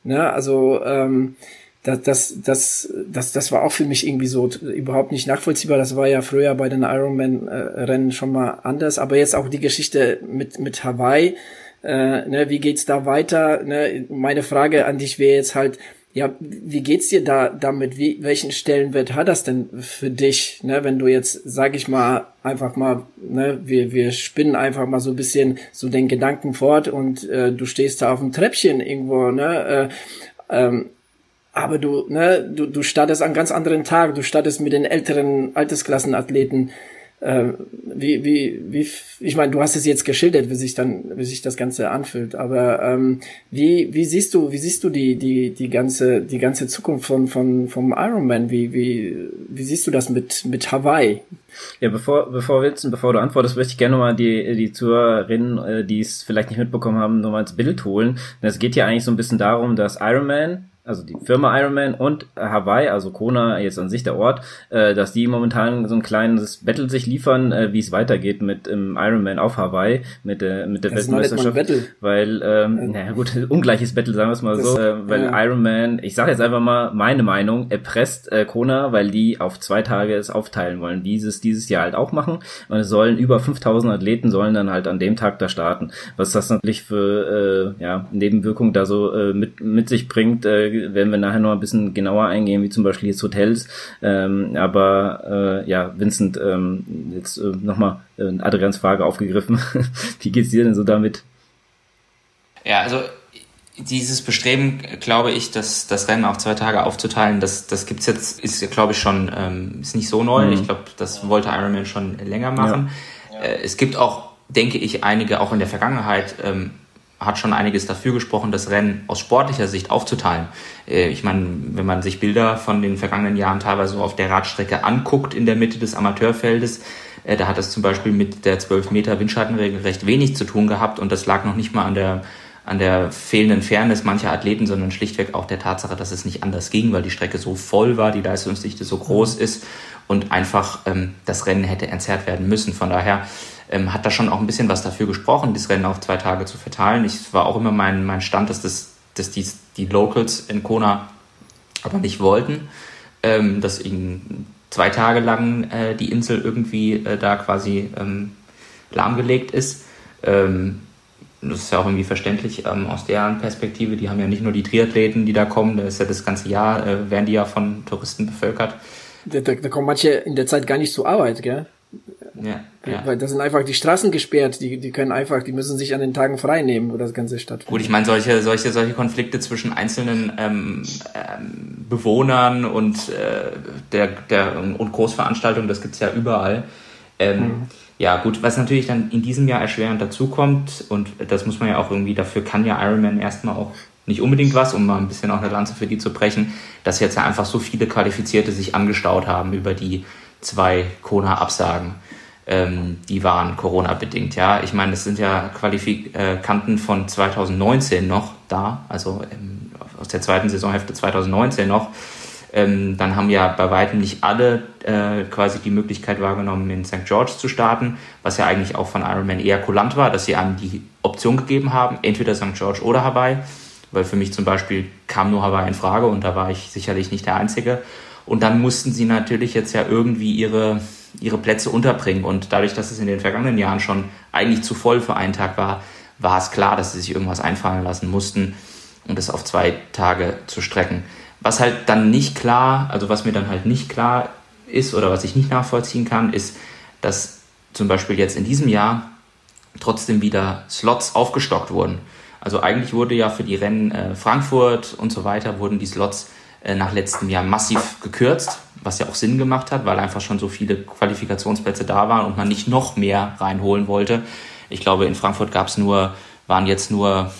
[SPEAKER 3] Ne? Also ähm, das, das, das, das, das war auch für mich irgendwie so überhaupt nicht nachvollziehbar. Das war ja früher bei den Ironman-Rennen schon mal anders. Aber jetzt auch die Geschichte mit, mit Hawaii äh, ne, wie geht's da weiter? Ne? Meine Frage an dich wäre jetzt halt, ja, wie geht's dir da damit? Wie, welchen Stellenwert hat das denn für dich? Ne, wenn du jetzt, sag ich mal, einfach mal, ne, wir, wir spinnen einfach mal so ein bisschen so den Gedanken fort und äh, du stehst da auf dem Treppchen irgendwo, ne? Äh, ähm, aber du, ne, du, du startest an ganz anderen Tag, du startest mit den älteren Altersklassenathleten äh, wie, wie, wie, ich meine, du hast es jetzt geschildert, wie sich dann, wie sich das Ganze anfühlt, aber ähm, wie, wie siehst du, wie siehst du die, die, die ganze, die ganze Zukunft von, von, vom Ironman? Wie, wie, wie siehst du das mit, mit Hawaii?
[SPEAKER 1] Ja, bevor, bevor Wilson, bevor du antwortest, möchte ich gerne nochmal die, die Zuhörerinnen, äh, die es vielleicht nicht mitbekommen haben, nochmal ins Bild holen. Es geht ja eigentlich so ein bisschen darum, dass Ironman also die Firma Ironman und Hawaii, also Kona jetzt an sich der Ort, äh, dass die momentan so ein kleines Battle sich liefern, äh, wie es weitergeht mit im Ironman auf Hawaii mit der mit der das Weltmeisterschaft, weil ähm, ja. naja gut [LAUGHS] ungleiches Battle sagen wir es mal das, so, äh, weil ja. Ironman, ich sage jetzt einfach mal meine Meinung, erpresst äh, Kona, weil die auf zwei Tage es aufteilen wollen, dieses dieses Jahr halt auch machen und es sollen über 5000 Athleten sollen dann halt an dem Tag da starten, was das natürlich für äh, ja Nebenwirkungen da so äh, mit mit sich bringt. Äh, werden wir nachher noch ein bisschen genauer eingehen, wie zum Beispiel jetzt Hotels. Ähm, aber äh, ja, Vincent, ähm, jetzt äh, nochmal äh, Adrians Frage aufgegriffen. [LAUGHS] wie geht's dir denn so damit?
[SPEAKER 2] Ja, also dieses Bestreben, glaube ich, das, das Rennen auf zwei Tage aufzuteilen, das, das gibt's jetzt, ist, glaube ich, schon, ähm, ist nicht so neu. Mhm. Ich glaube, das wollte Ironman schon länger machen. Ja. Äh, es gibt auch, denke ich, einige, auch in der Vergangenheit, ähm, hat schon einiges dafür gesprochen, das Rennen aus sportlicher Sicht aufzuteilen. Äh, ich meine, wenn man sich Bilder von den vergangenen Jahren teilweise auf der Radstrecke anguckt in der Mitte des Amateurfeldes, äh, da hat es zum Beispiel mit der 12 Meter Windschattenregel recht wenig zu tun gehabt und das lag noch nicht mal an der an der fehlenden Fairness mancher Athleten, sondern schlichtweg auch der Tatsache, dass es nicht anders ging, weil die Strecke so voll war, die Leistungsdichte so groß ist und einfach ähm, das Rennen hätte entzerrt werden müssen. Von daher ähm, hat da schon auch ein bisschen was dafür gesprochen, das Rennen auf zwei Tage zu verteilen. Ich war auch immer mein, mein Stand, dass, das, dass die, die Locals in Kona aber nicht wollten, ähm, dass ihnen zwei Tage lang äh, die Insel irgendwie äh, da quasi ähm, lahmgelegt ist. Ähm, das ist ja auch irgendwie verständlich ähm, aus deren Perspektive. Die haben ja nicht nur die Triathleten, die da kommen, da ist ja das ganze Jahr, äh, werden die ja von Touristen bevölkert.
[SPEAKER 3] Da, da, da kommen manche in der Zeit gar nicht zur Arbeit, gell? Ja, ja. Weil da sind einfach die Straßen gesperrt, die, die können einfach, die müssen sich an den Tagen frei nehmen, wo das Ganze stattfindet.
[SPEAKER 2] Gut, ich meine, solche, solche, solche Konflikte zwischen einzelnen ähm, ähm, Bewohnern und äh, der, der und Großveranstaltungen, das gibt's ja überall. Ähm, mhm. Ja, gut, was natürlich dann in diesem Jahr erschwerend dazukommt, und das muss man ja auch irgendwie, dafür kann ja Ironman erstmal auch nicht unbedingt was, um mal ein bisschen auch eine Lanze für die zu brechen, dass jetzt ja einfach so viele Qualifizierte sich angestaut haben über die zwei Kona-Absagen. Ähm, die waren Corona-bedingt. Ja, ich meine, es sind ja Qualifikanten von 2019 noch da, also ähm, aus der zweiten Saisonhälfte 2019 noch. Ähm, dann haben ja bei weitem nicht alle äh, quasi die Möglichkeit wahrgenommen, in St. George zu starten, was ja eigentlich auch von Ironman eher kulant war, dass sie einem die Option gegeben haben, entweder St. George oder Hawaii, weil für mich zum Beispiel kam nur Hawaii in Frage und da war ich sicherlich nicht der Einzige. Und dann mussten sie natürlich jetzt ja irgendwie ihre, ihre Plätze unterbringen. Und dadurch, dass es in den vergangenen Jahren schon eigentlich zu voll für einen Tag war, war es klar, dass sie sich irgendwas einfallen lassen mussten, um das auf zwei Tage zu strecken. Was halt dann nicht klar, also was mir dann halt nicht klar ist oder was ich nicht nachvollziehen kann, ist, dass zum Beispiel jetzt in diesem Jahr trotzdem wieder Slots aufgestockt wurden. Also eigentlich wurde ja für die Rennen äh, Frankfurt und so weiter, wurden die Slots nach letztem Jahr massiv gekürzt, was ja auch Sinn gemacht hat, weil einfach schon so viele Qualifikationsplätze da waren und man nicht noch mehr reinholen wollte. Ich glaube, in Frankfurt gab es nur, waren jetzt nur,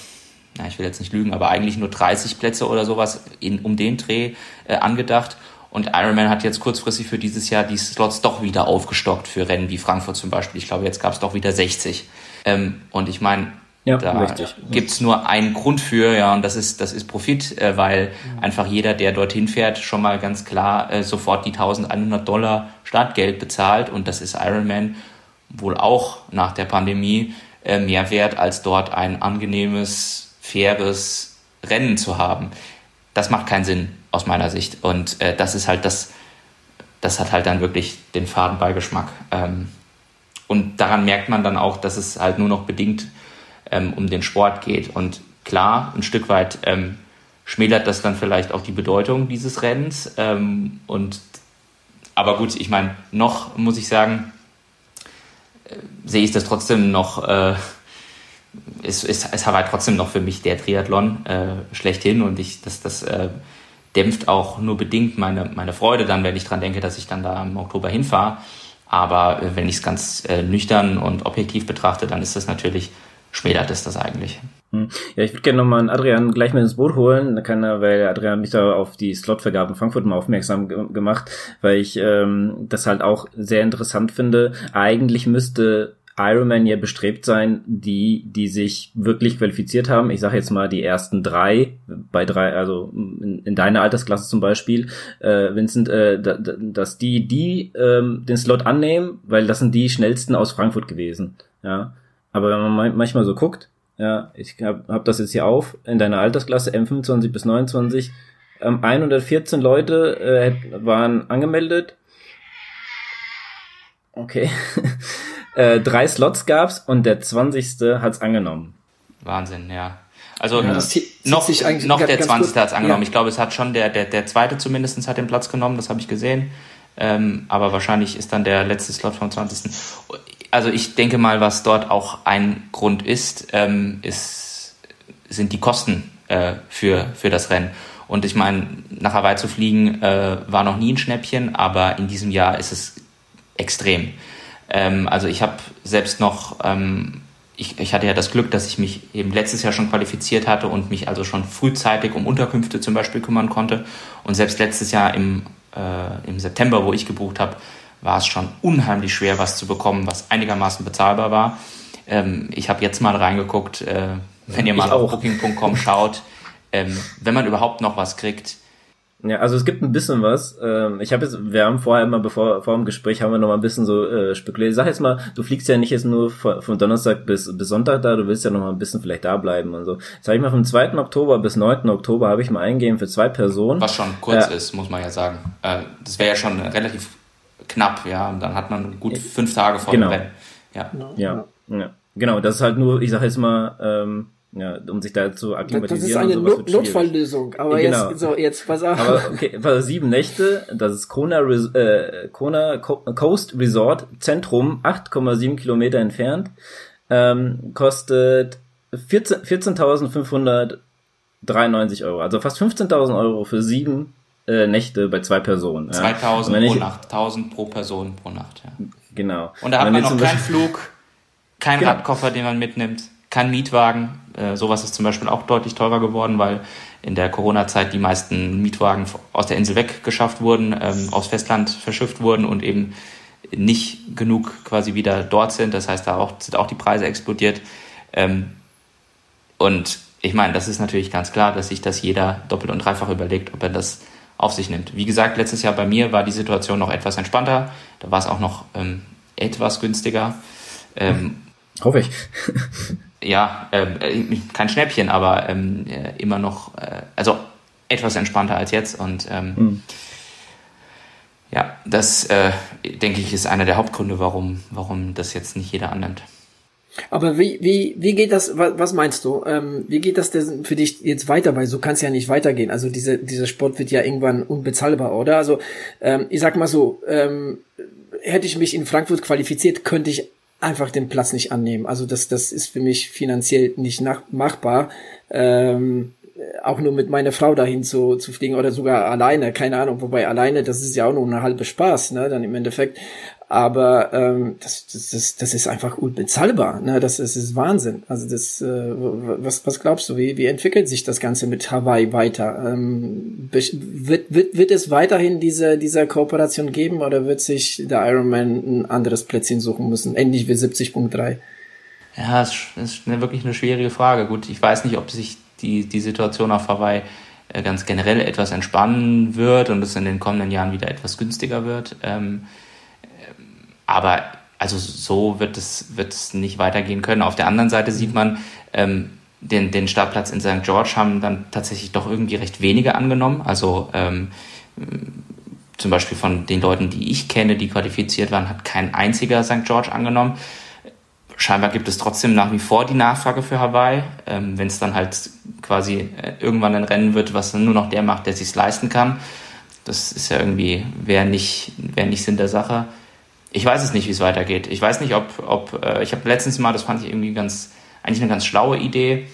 [SPEAKER 2] na, ich will jetzt nicht lügen, aber eigentlich nur 30 Plätze oder sowas in, um den Dreh äh, angedacht. Und Ironman hat jetzt kurzfristig für dieses Jahr die Slots doch wieder aufgestockt für Rennen wie Frankfurt zum Beispiel. Ich glaube, jetzt gab es doch wieder 60. Ähm, und ich meine, ja, da richtig. gibt's nur einen Grund für, ja, und das ist, das ist Profit, äh, weil mhm. einfach jeder, der dorthin fährt, schon mal ganz klar äh, sofort die 1100 Dollar Startgeld bezahlt und das ist Ironman wohl auch nach der Pandemie äh, mehr wert, als dort ein angenehmes, faires Rennen zu haben. Das macht keinen Sinn aus meiner Sicht und äh, das ist halt das, das hat halt dann wirklich den Fadenbeigeschmack. Ähm, und daran merkt man dann auch, dass es halt nur noch bedingt ähm, um den Sport geht. Und klar, ein Stück weit ähm, schmälert das dann vielleicht auch die Bedeutung dieses Rennens. Ähm, und aber gut, ich meine, noch muss ich sagen, äh, sehe ich das trotzdem noch, äh, ist, ist, ist Hawaii trotzdem noch für mich der Triathlon äh, schlechthin und ich, das, das äh, dämpft auch nur bedingt meine, meine Freude dann, wenn ich dran denke, dass ich dann da im Oktober hinfahre. Aber äh, wenn ich es ganz äh, nüchtern und objektiv betrachte, dann ist das natürlich schmälert es das eigentlich.
[SPEAKER 1] Hm. Ja, ich würde gerne nochmal Adrian gleich mit ins Boot holen, kann er, weil Adrian mich da auf die Slotvergabe in Frankfurt mal aufmerksam ge gemacht, weil ich ähm, das halt auch sehr interessant finde. Eigentlich müsste Ironman ja bestrebt sein, die, die sich wirklich qualifiziert haben. Ich sage jetzt mal die ersten drei, bei drei, also in, in deiner Altersklasse zum Beispiel, äh, Vincent, äh, da, da, dass die, die ähm, den Slot annehmen, weil das sind die schnellsten aus Frankfurt gewesen. Ja, aber wenn man manchmal so guckt, ja, ich hab, hab das jetzt hier auf, in deiner Altersklasse M25 bis 29, ähm, 114 Leute äh, waren angemeldet. Okay. [LAUGHS] äh, drei Slots gab's und der 20. hat's angenommen.
[SPEAKER 2] Wahnsinn, ja. Also ja, noch, noch der 20. hat's angenommen. Ja. Ich glaube, es hat schon der, der, der zweite zumindestens hat den Platz genommen, das habe ich gesehen. Ähm, aber wahrscheinlich ist dann der letzte Slot vom 20. Also ich denke mal, was dort auch ein Grund ist, ähm, ist sind die Kosten äh, für, für das Rennen. Und ich meine, nach Hawaii zu fliegen äh, war noch nie ein Schnäppchen, aber in diesem Jahr ist es extrem. Ähm, also ich habe selbst noch, ähm, ich, ich hatte ja das Glück, dass ich mich eben letztes Jahr schon qualifiziert hatte und mich also schon frühzeitig um Unterkünfte zum Beispiel kümmern konnte. Und selbst letztes Jahr im, äh, im September, wo ich gebucht habe, war es schon unheimlich schwer, was zu bekommen, was einigermaßen bezahlbar war. Ähm, ich habe jetzt mal reingeguckt, äh, wenn ihr mal auf booking.com schaut, ähm, wenn man überhaupt noch was kriegt,
[SPEAKER 1] ja, also es gibt ein bisschen was. Ähm, ich habe jetzt, wir haben vorher immer, bevor vor dem Gespräch, haben wir noch mal ein bisschen so äh, spekuliert. Sag jetzt mal, du fliegst ja nicht jetzt nur von, Donnerstag bis, bis Sonntag da, du willst ja noch mal ein bisschen vielleicht da bleiben und so. Sag ich mal, vom 2. Oktober bis 9. Oktober habe ich mal eingegeben für zwei Personen.
[SPEAKER 2] Was schon kurz äh, ist, muss man ja sagen. Äh, das wäre ja schon relativ knapp, ja. Und dann hat man gut fünf Tage vor
[SPEAKER 1] genau.
[SPEAKER 2] dem Rennen.
[SPEAKER 1] Ja. ja. ja. Genau, das ist halt nur, ich sage jetzt mal, ähm, ja, um sich da zu akklimatisieren.
[SPEAKER 3] Das ist eine Not Notfalllösung, aber genau. jetzt, so, jetzt pass auf.
[SPEAKER 1] Aber okay, sieben Nächte, das ist Kona, äh, Kona Coast Resort Zentrum, 8,7 Kilometer entfernt, ähm, kostet 14.593 14 Euro, also fast 15.000 Euro für sieben äh, Nächte bei zwei Personen.
[SPEAKER 2] Ja. 2.000 pro Nacht, 1.000 pro Person pro Nacht, ja.
[SPEAKER 1] Genau.
[SPEAKER 2] Und da hat man noch keinen Flug, keinen genau. Radkoffer, den man mitnimmt kein Mietwagen. Äh, sowas ist zum Beispiel auch deutlich teurer geworden, weil in der Corona-Zeit die meisten Mietwagen aus der Insel weggeschafft wurden, ähm, aufs Festland verschifft wurden und eben nicht genug quasi wieder dort sind. Das heißt, da auch, sind auch die Preise explodiert. Ähm, und ich meine, das ist natürlich ganz klar, dass sich das jeder doppelt und dreifach überlegt, ob er das auf sich nimmt. Wie gesagt, letztes Jahr bei mir war die Situation noch etwas entspannter. Da war es auch noch ähm, etwas günstiger. Ähm,
[SPEAKER 1] Hoffe ich. [LAUGHS]
[SPEAKER 2] ja, ähm, äh, kein Schnäppchen, aber ähm, äh, immer noch, äh, also etwas entspannter als jetzt. Und ähm, mhm. ja, das äh, denke ich ist einer der Hauptgründe, warum, warum das jetzt nicht jeder annimmt.
[SPEAKER 3] Aber wie, wie, wie geht das, was meinst du? Ähm, wie geht das denn für dich jetzt weiter? Weil so kann es ja nicht weitergehen. Also diese, dieser Sport wird ja irgendwann unbezahlbar, oder? Also ähm, ich sag mal so, ähm, hätte ich mich in Frankfurt qualifiziert, könnte ich einfach den Platz nicht annehmen. Also das, das ist für mich finanziell nicht nach, machbar. Ähm, auch nur mit meiner Frau dahin zu, zu fliegen oder sogar alleine, keine Ahnung, wobei alleine, das ist ja auch nur eine halbe Spaß, ne, dann im Endeffekt. Aber ähm, das, das, das, das ist einfach unbezahlbar. Ne? Das, das ist Wahnsinn. Also das, äh, was, was glaubst du, wie, wie entwickelt sich das Ganze mit Hawaii weiter? Ähm, wird, wird, wird es weiterhin diese, diese Kooperation geben oder wird sich der Ironman ein anderes Plätzchen suchen müssen? Endlich wie 70.3.
[SPEAKER 2] Ja, das ist eine, wirklich eine schwierige Frage. Gut, ich weiß nicht, ob sich die, die Situation auf Hawaii äh, ganz generell etwas entspannen wird und es in den kommenden Jahren wieder etwas günstiger wird. Ähm, aber also so wird es, wird es nicht weitergehen können. Auf der anderen Seite sieht man, ähm, den, den Startplatz in St. George haben dann tatsächlich doch irgendwie recht wenige angenommen. Also ähm, zum Beispiel von den Leuten, die ich kenne, die qualifiziert waren, hat kein einziger St. George angenommen. Scheinbar gibt es trotzdem nach wie vor die Nachfrage für Hawaii. Ähm, Wenn es dann halt quasi äh, irgendwann ein Rennen wird, was nur noch der macht, der sich leisten kann. Das ist ja irgendwie, wäre nicht, wäre nicht Sinn der Sache ich weiß es nicht, wie es weitergeht. Ich weiß nicht, ob, ob äh, ich habe letztens mal, das fand ich irgendwie ganz, eigentlich eine ganz schlaue Idee,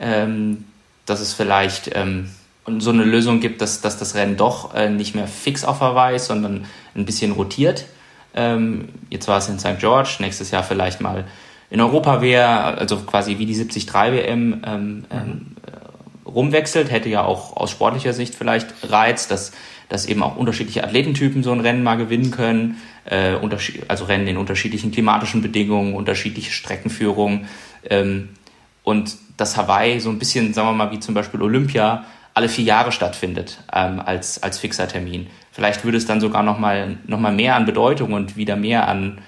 [SPEAKER 2] ähm, dass es vielleicht ähm, so eine Lösung gibt, dass, dass das Rennen doch äh, nicht mehr fix auf Hawaii ist, sondern ein bisschen rotiert. Ähm, jetzt war es in St. George, nächstes Jahr vielleicht mal in Europa wäre, also quasi wie die 73 WM ähm, ähm, rumwechselt, hätte ja auch aus sportlicher Sicht vielleicht Reiz, dass, dass eben auch unterschiedliche Athletentypen so ein Rennen mal gewinnen können, äh, also Rennen in unterschiedlichen klimatischen Bedingungen, unterschiedliche Streckenführungen ähm, und dass Hawaii so ein bisschen, sagen wir mal, wie zum Beispiel Olympia, alle vier Jahre stattfindet ähm, als, als fixer Termin. Vielleicht würde es dann sogar noch mal, noch mal mehr an Bedeutung und wieder mehr an,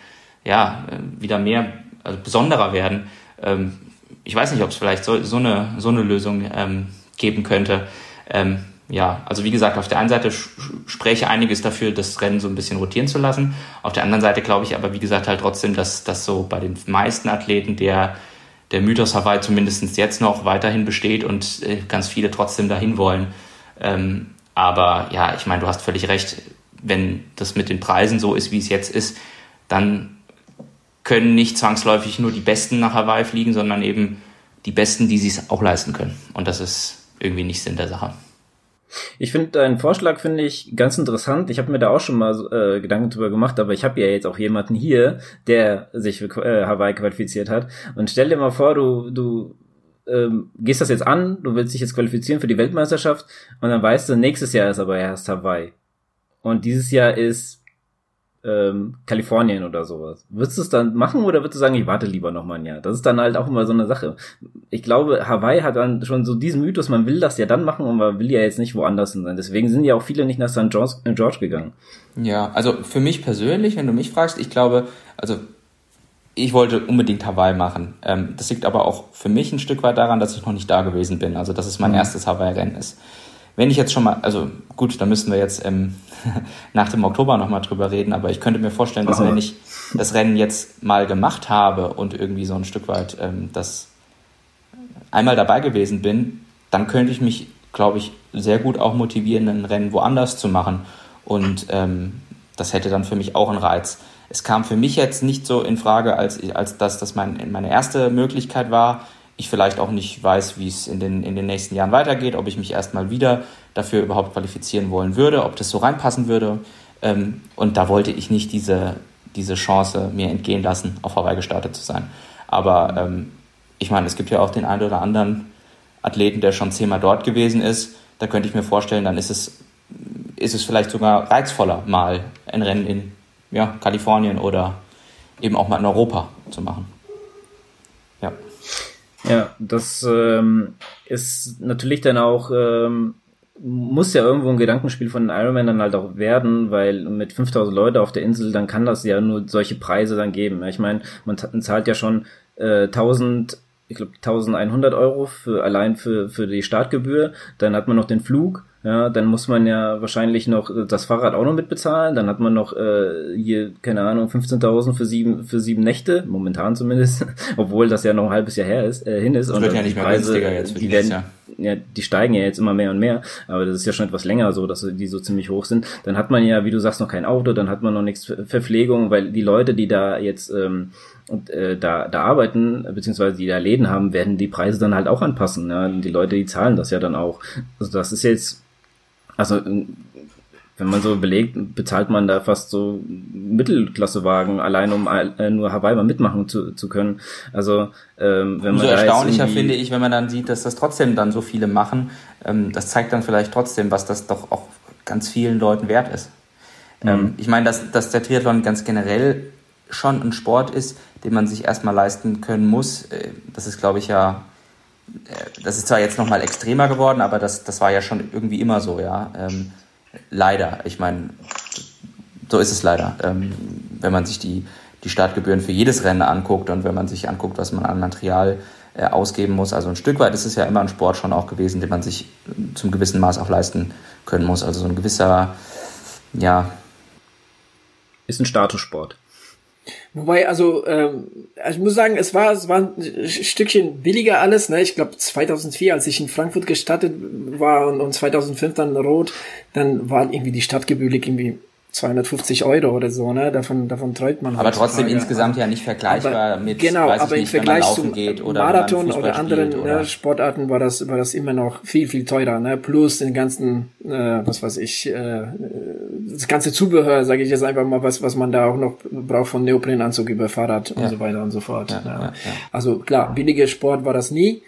[SPEAKER 2] ja, äh, wieder mehr, also besonderer werden. Ähm, ich weiß nicht, ob es vielleicht so, so, eine, so eine Lösung ähm, geben könnte. Ähm, ja, also wie gesagt, auf der einen Seite spreche einiges dafür, das Rennen so ein bisschen rotieren zu lassen. Auf der anderen Seite glaube ich aber, wie gesagt, halt trotzdem, dass, dass so bei den meisten Athleten der, der Mythos Hawaii zumindest jetzt noch weiterhin besteht und äh, ganz viele trotzdem dahin wollen. Ähm, aber ja, ich meine, du hast völlig recht, wenn das mit den Preisen so ist, wie es jetzt ist, dann können nicht zwangsläufig nur die Besten nach Hawaii fliegen, sondern eben die Besten, die sich auch leisten können. Und das ist irgendwie nicht Sinn der Sache.
[SPEAKER 1] Ich finde deinen Vorschlag finde ich ganz interessant. Ich habe mir da auch schon mal äh, Gedanken drüber gemacht, aber ich habe ja jetzt auch jemanden hier, der sich für äh, Hawaii qualifiziert hat. Und stell dir mal vor, du du ähm, gehst das jetzt an, du willst dich jetzt qualifizieren für die Weltmeisterschaft und dann weißt du, nächstes Jahr ist aber erst Hawaii. Und dieses Jahr ist ähm, Kalifornien oder sowas. Würdest du es dann machen oder würdest du sagen, ich warte lieber noch mal ein Jahr? Das ist dann halt auch immer so eine Sache. Ich glaube, Hawaii hat dann schon so diesen Mythos, man will das ja dann machen und man will ja jetzt nicht woanders sein. Deswegen sind ja auch viele nicht nach St. George gegangen.
[SPEAKER 2] Ja, also für mich persönlich, wenn du mich fragst, ich glaube, also ich wollte unbedingt Hawaii machen. Ähm, das liegt aber auch für mich ein Stück weit daran, dass ich noch nicht da gewesen bin. Also dass es mein mhm. erstes Hawaii-Rennen ist. Wenn ich jetzt schon mal, also gut, da müssen wir jetzt ähm, [LAUGHS] nach dem Oktober nochmal drüber reden, aber ich könnte mir vorstellen, dass wenn ich das Rennen jetzt mal gemacht habe und irgendwie so ein Stück weit ähm, das einmal dabei gewesen bin, dann könnte ich mich, glaube ich, sehr gut auch motivieren, ein Rennen woanders zu machen. Und ähm, das hätte dann für mich auch einen Reiz. Es kam für mich jetzt nicht so in Frage, als, als dass das mein, meine erste Möglichkeit war ich vielleicht auch nicht weiß, wie es in den, in den nächsten Jahren weitergeht, ob ich mich erstmal wieder dafür überhaupt qualifizieren wollen würde, ob das so reinpassen würde. Ähm, und da wollte ich nicht diese, diese Chance mir entgehen lassen, auf Hawaii gestartet zu sein. Aber ähm, ich meine, es gibt ja auch den einen oder anderen Athleten, der schon zehnmal dort gewesen ist. Da könnte ich mir vorstellen, dann ist es, ist es vielleicht sogar reizvoller, mal ein Rennen in ja, Kalifornien oder eben auch mal in Europa zu machen.
[SPEAKER 1] Ja. Das ähm, ist natürlich dann auch, ähm, muss ja irgendwo ein Gedankenspiel von Ironman dann halt auch werden, weil mit 5000 Leute auf der Insel, dann kann das ja nur solche Preise dann geben. Ich meine, man zahlt ja schon äh, 1000 ich glaube 1100 Euro für allein für für die Startgebühr, dann hat man noch den Flug, ja, dann muss man ja wahrscheinlich noch das Fahrrad auch noch mitbezahlen. Dann hat man noch äh, hier, keine Ahnung, 15.000 für sieben, für sieben Nächte, momentan zumindest, [LAUGHS] obwohl das ja noch ein halbes Jahr her ist, äh, hin ist.
[SPEAKER 2] Das wird und ja nicht die Preise,
[SPEAKER 1] jetzt die werden, ja, die steigen ja jetzt immer mehr und mehr, aber das ist ja schon etwas länger so, dass die so ziemlich hoch sind. Dann hat man ja, wie du sagst, noch kein Auto, dann hat man noch nichts für Verpflegung, weil die Leute, die da jetzt ähm, und äh, da, da arbeiten, beziehungsweise die da Läden haben, werden die Preise dann halt auch anpassen. Ja? Die Leute, die zahlen das ja dann auch. Also das ist jetzt also wenn man so überlegt, bezahlt man da fast so Mittelklassewagen, allein um äh, nur Hawaii mal mitmachen zu, zu können. Also ähm, wenn man
[SPEAKER 2] so erstaunlicher finde ich, wenn man dann sieht, dass das trotzdem dann so viele machen. Ähm, das zeigt dann vielleicht trotzdem, was das doch auch ganz vielen Leuten wert ist. Mhm. Ähm, ich meine, dass, dass der Triathlon ganz generell schon ein Sport ist, den man sich erstmal leisten können muss. Äh, das ist, glaube ich, ja äh, das ist zwar jetzt nochmal extremer geworden, aber das, das war ja schon irgendwie immer so, ja. Ähm, leider, ich meine, so ist es leider. Ähm, wenn man sich die, die Startgebühren für jedes Rennen anguckt und wenn man sich anguckt, was man an Material äh, ausgeben muss. Also ein Stück weit ist es ja immer ein Sport schon auch gewesen, den man sich zum gewissen Maß auch leisten können muss. Also so ein gewisser, ja.
[SPEAKER 1] Ist ein Statussport.
[SPEAKER 3] Wobei, also, ähm, ich muss sagen, es war, es war ein Stückchen billiger alles. Ne? Ich glaube, 2004, als ich in Frankfurt gestartet war und, und 2005 dann Rot, dann war irgendwie die Stadtgebühr irgendwie 250 Euro oder so, ne? Davon, davon träumt man.
[SPEAKER 2] Aber trotzdem insgesamt ja nicht vergleichbar
[SPEAKER 3] aber, mit, genau, aber im nicht, Vergleich zum Marathon oder anderen ne, oder? Ne, Sportarten war das, war das immer noch viel, viel teurer, ne? Plus den ganzen, äh, was weiß ich, äh, das ganze Zubehör, sage ich jetzt einfach mal, was, was man da auch noch braucht von Neoprenanzug über Fahrrad ja. und so weiter und so fort. Ja, ja. Also klar, billiger Sport war das nie,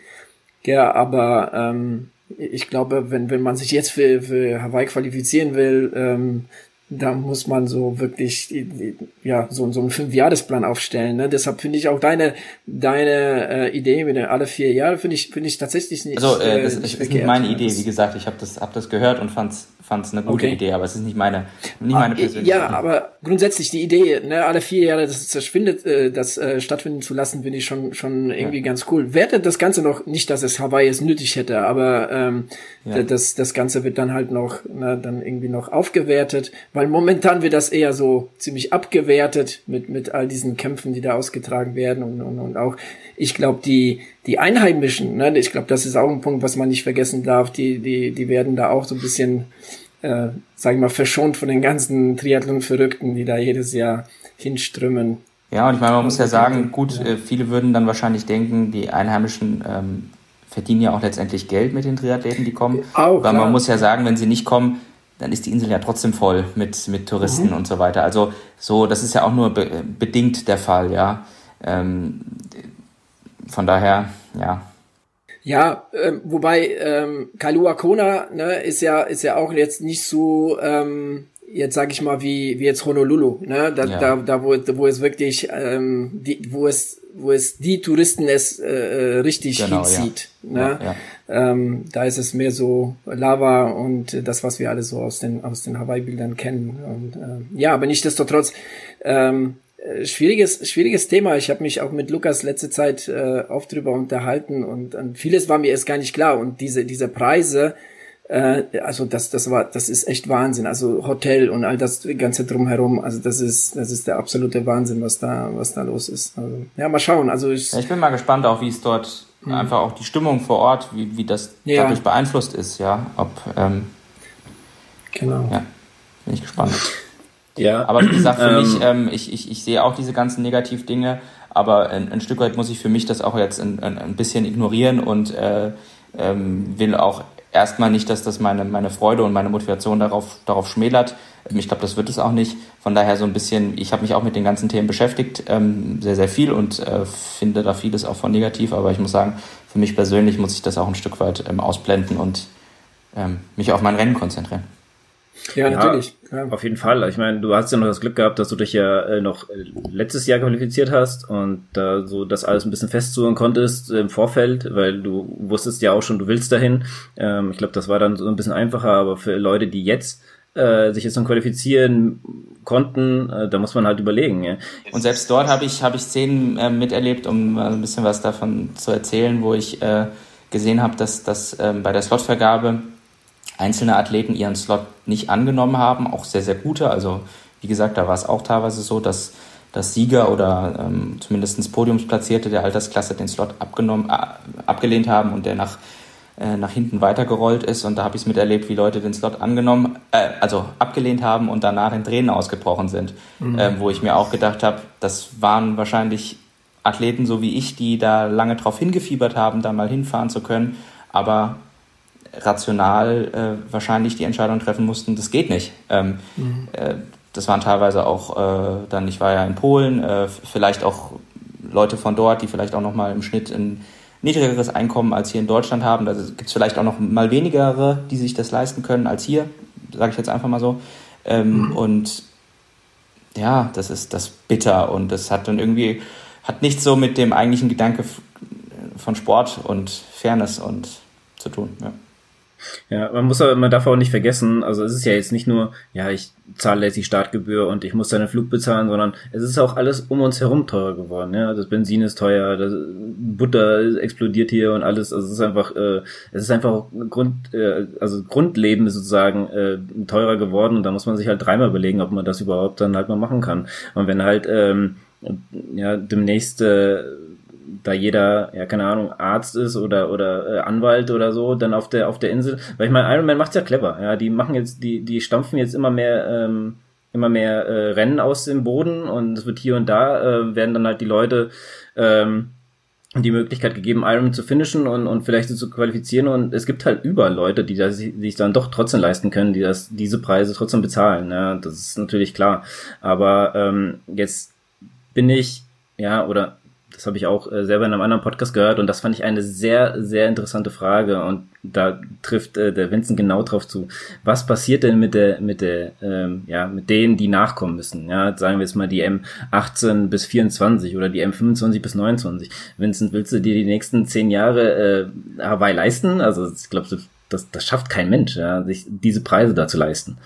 [SPEAKER 3] ja, aber ähm, ich glaube, wenn, wenn man sich jetzt für, für Hawaii qualifizieren will, ähm, da muss man so wirklich ja so, so einen Fünfjahresplan aufstellen. Ne? Deshalb finde ich auch deine deine äh, Idee mit alle vier Jahre finde ich finde ich tatsächlich nicht.
[SPEAKER 2] Also äh, das äh, ist nicht meine Idee, wie gesagt. Ich habe das hab das gehört und fand's fand es eine gute okay. Idee, aber es ist nicht meine, nicht meine
[SPEAKER 3] ah, persönliche Ja, aber grundsätzlich die Idee, ne, alle vier Jahre das verschwindet, äh, das äh, stattfinden zu lassen, finde ich schon schon irgendwie ja. ganz cool. Wertet das Ganze noch nicht, dass es Hawaii es nötig hätte, aber ähm, ja. das das Ganze wird dann halt noch ne, dann irgendwie noch aufgewertet, weil momentan wird das eher so ziemlich abgewertet mit mit all diesen Kämpfen, die da ausgetragen werden und und, und auch ich glaube die die Einheimischen, ne, ich glaube, das ist auch ein Punkt, was man nicht vergessen darf. Die die die werden da auch so ein bisschen äh, sag ich mal, verschont von den ganzen Triathlon-Verrückten, die da jedes Jahr hinströmen.
[SPEAKER 2] Ja, und ich meine, man muss ja sagen, gut, ja. Äh, viele würden dann wahrscheinlich denken, die Einheimischen ähm, verdienen ja auch letztendlich Geld mit den Triathleten, die kommen. Auch, Weil man muss ja sagen, wenn sie nicht kommen, dann ist die Insel ja trotzdem voll mit, mit Touristen mhm. und so weiter. Also so, das ist ja auch nur be bedingt der Fall, ja. Ähm, von daher, ja,
[SPEAKER 3] ja, ähm, wobei ähm, Kalua Kona ne, ist ja ist ja auch jetzt nicht so ähm, jetzt sage ich mal wie wie jetzt Honolulu, ne, da ja. da, da wo wo es wirklich ähm, die wo es wo es die Touristen es äh, äh richtig genau, hinzieht, ja. ne? Ja, ähm, da ist es mehr so Lava und das was wir alle so aus den aus den Hawaii Bildern kennen und äh, ja, aber nichtsdestotrotz ähm, äh, schwieriges, schwieriges Thema. Ich habe mich auch mit Lukas letzte Zeit äh, oft drüber unterhalten und, und vieles war mir erst gar nicht klar. Und diese, diese Preise, äh, also das, das war, das ist echt Wahnsinn. Also Hotel und all das ganze drumherum, also das ist, das ist der absolute Wahnsinn, was da, was da los ist. Also, ja, mal schauen. Also ich,
[SPEAKER 2] ja, ich bin mal gespannt, auch wie es dort hm. einfach auch die Stimmung vor Ort, wie, wie das ja. dadurch beeinflusst ist, ja. Ob ähm, genau. Ja, bin ich gespannt. Ja. Aber wie gesagt, für ähm, mich, ähm, ich, ich, ich sehe auch diese ganzen Negativdinge, aber ein, ein, Stück weit muss ich für mich das auch jetzt ein, ein, ein bisschen ignorieren und äh, ähm, will auch erstmal nicht, dass das meine, meine Freude und meine Motivation darauf, darauf schmälert. Ich glaube, das wird es auch nicht. Von daher so ein bisschen, ich habe mich auch mit den ganzen Themen beschäftigt, ähm, sehr, sehr viel und äh, finde da vieles auch von negativ. Aber ich muss sagen, für mich persönlich muss ich das auch ein Stück weit ähm, ausblenden und ähm, mich auf mein Rennen konzentrieren.
[SPEAKER 1] Ja, natürlich. Ja. Auf jeden Fall. Ich meine, du hast ja noch das Glück gehabt, dass du dich ja äh, noch äh, letztes Jahr qualifiziert hast und da so das alles ein bisschen festsuchen konntest im Vorfeld, weil du wusstest ja auch schon, du willst dahin. Ähm, ich glaube, das war dann so ein bisschen einfacher, aber für Leute, die jetzt äh, sich jetzt noch qualifizieren konnten, da muss man halt überlegen. Ja.
[SPEAKER 2] Und selbst dort habe ich habe ich Szenen äh, miterlebt, um äh, ein bisschen was davon zu erzählen, wo ich äh, gesehen habe, dass, dass ähm, bei der Slotvergabe einzelne Athleten ihren Slot nicht angenommen haben, auch sehr, sehr gute. Also wie gesagt, da war es auch teilweise so, dass, dass Sieger oder ähm, zumindest Podiumsplatzierte der Altersklasse den Slot abgenommen, äh, abgelehnt haben und der nach, äh, nach hinten weitergerollt ist. Und da habe ich es miterlebt, wie Leute den Slot angenommen, äh, also abgelehnt haben und danach in Tränen ausgebrochen sind. Mhm. Ähm, wo ich mir auch gedacht habe, das waren wahrscheinlich Athleten so wie ich, die da lange drauf hingefiebert haben, da mal hinfahren zu können. Aber rational äh, wahrscheinlich die Entscheidung treffen mussten, das geht nicht. Ähm, mhm. äh, das waren teilweise auch äh, dann, ich war ja in Polen, äh, vielleicht auch Leute von dort, die vielleicht auch nochmal im Schnitt ein niedrigeres Einkommen als hier in Deutschland haben. Da gibt es vielleicht auch noch mal wenigere, die sich das leisten können als hier, sage ich jetzt einfach mal so. Ähm, mhm. Und ja, das ist das bitter und das hat dann irgendwie, hat nichts so mit dem eigentlichen Gedanke von Sport und Fairness und zu tun. Ja.
[SPEAKER 1] Ja, man muss aber, man darf auch nicht vergessen, also es ist ja jetzt nicht nur, ja, ich zahle jetzt die Startgebühr und ich muss deinen Flug bezahlen, sondern es ist auch alles um uns herum teurer geworden. Ja, das Benzin ist teuer, das Butter explodiert hier und alles. Also es ist einfach, äh, es ist einfach Grund, äh, also Grundleben ist sozusagen äh, teurer geworden und da muss man sich halt dreimal überlegen, ob man das überhaupt dann halt mal machen kann. Und wenn halt ähm, ja demnächst äh, da jeder, ja, keine Ahnung, Arzt ist oder, oder äh, Anwalt oder so, dann auf der, auf der Insel. Weil ich meine, Iron Man macht's ja clever, ja, die machen jetzt, die, die stampfen jetzt immer mehr, ähm, immer mehr äh, Rennen aus dem Boden und es wird hier und da, äh, werden dann halt die Leute, ähm, die Möglichkeit gegeben, Iron zu finishen und, und vielleicht zu qualifizieren. Und es gibt halt überall Leute, die das die sich dann doch trotzdem leisten können, die das, diese Preise trotzdem bezahlen. Ja, das ist natürlich klar. Aber ähm, jetzt bin ich, ja, oder das habe ich auch äh, selber in einem anderen Podcast gehört und das fand ich eine sehr, sehr interessante Frage und da trifft äh, der Vincent genau drauf zu. Was passiert denn mit der, mit der, ähm, ja, mit denen, die nachkommen müssen? Ja, sagen wir jetzt mal die M18 bis 24 oder die M25 bis 29. Vincent, willst du dir die nächsten zehn Jahre äh, Hawaii leisten? Also ich glaube, das, das schafft kein Mensch, ja, sich diese Preise da zu leisten.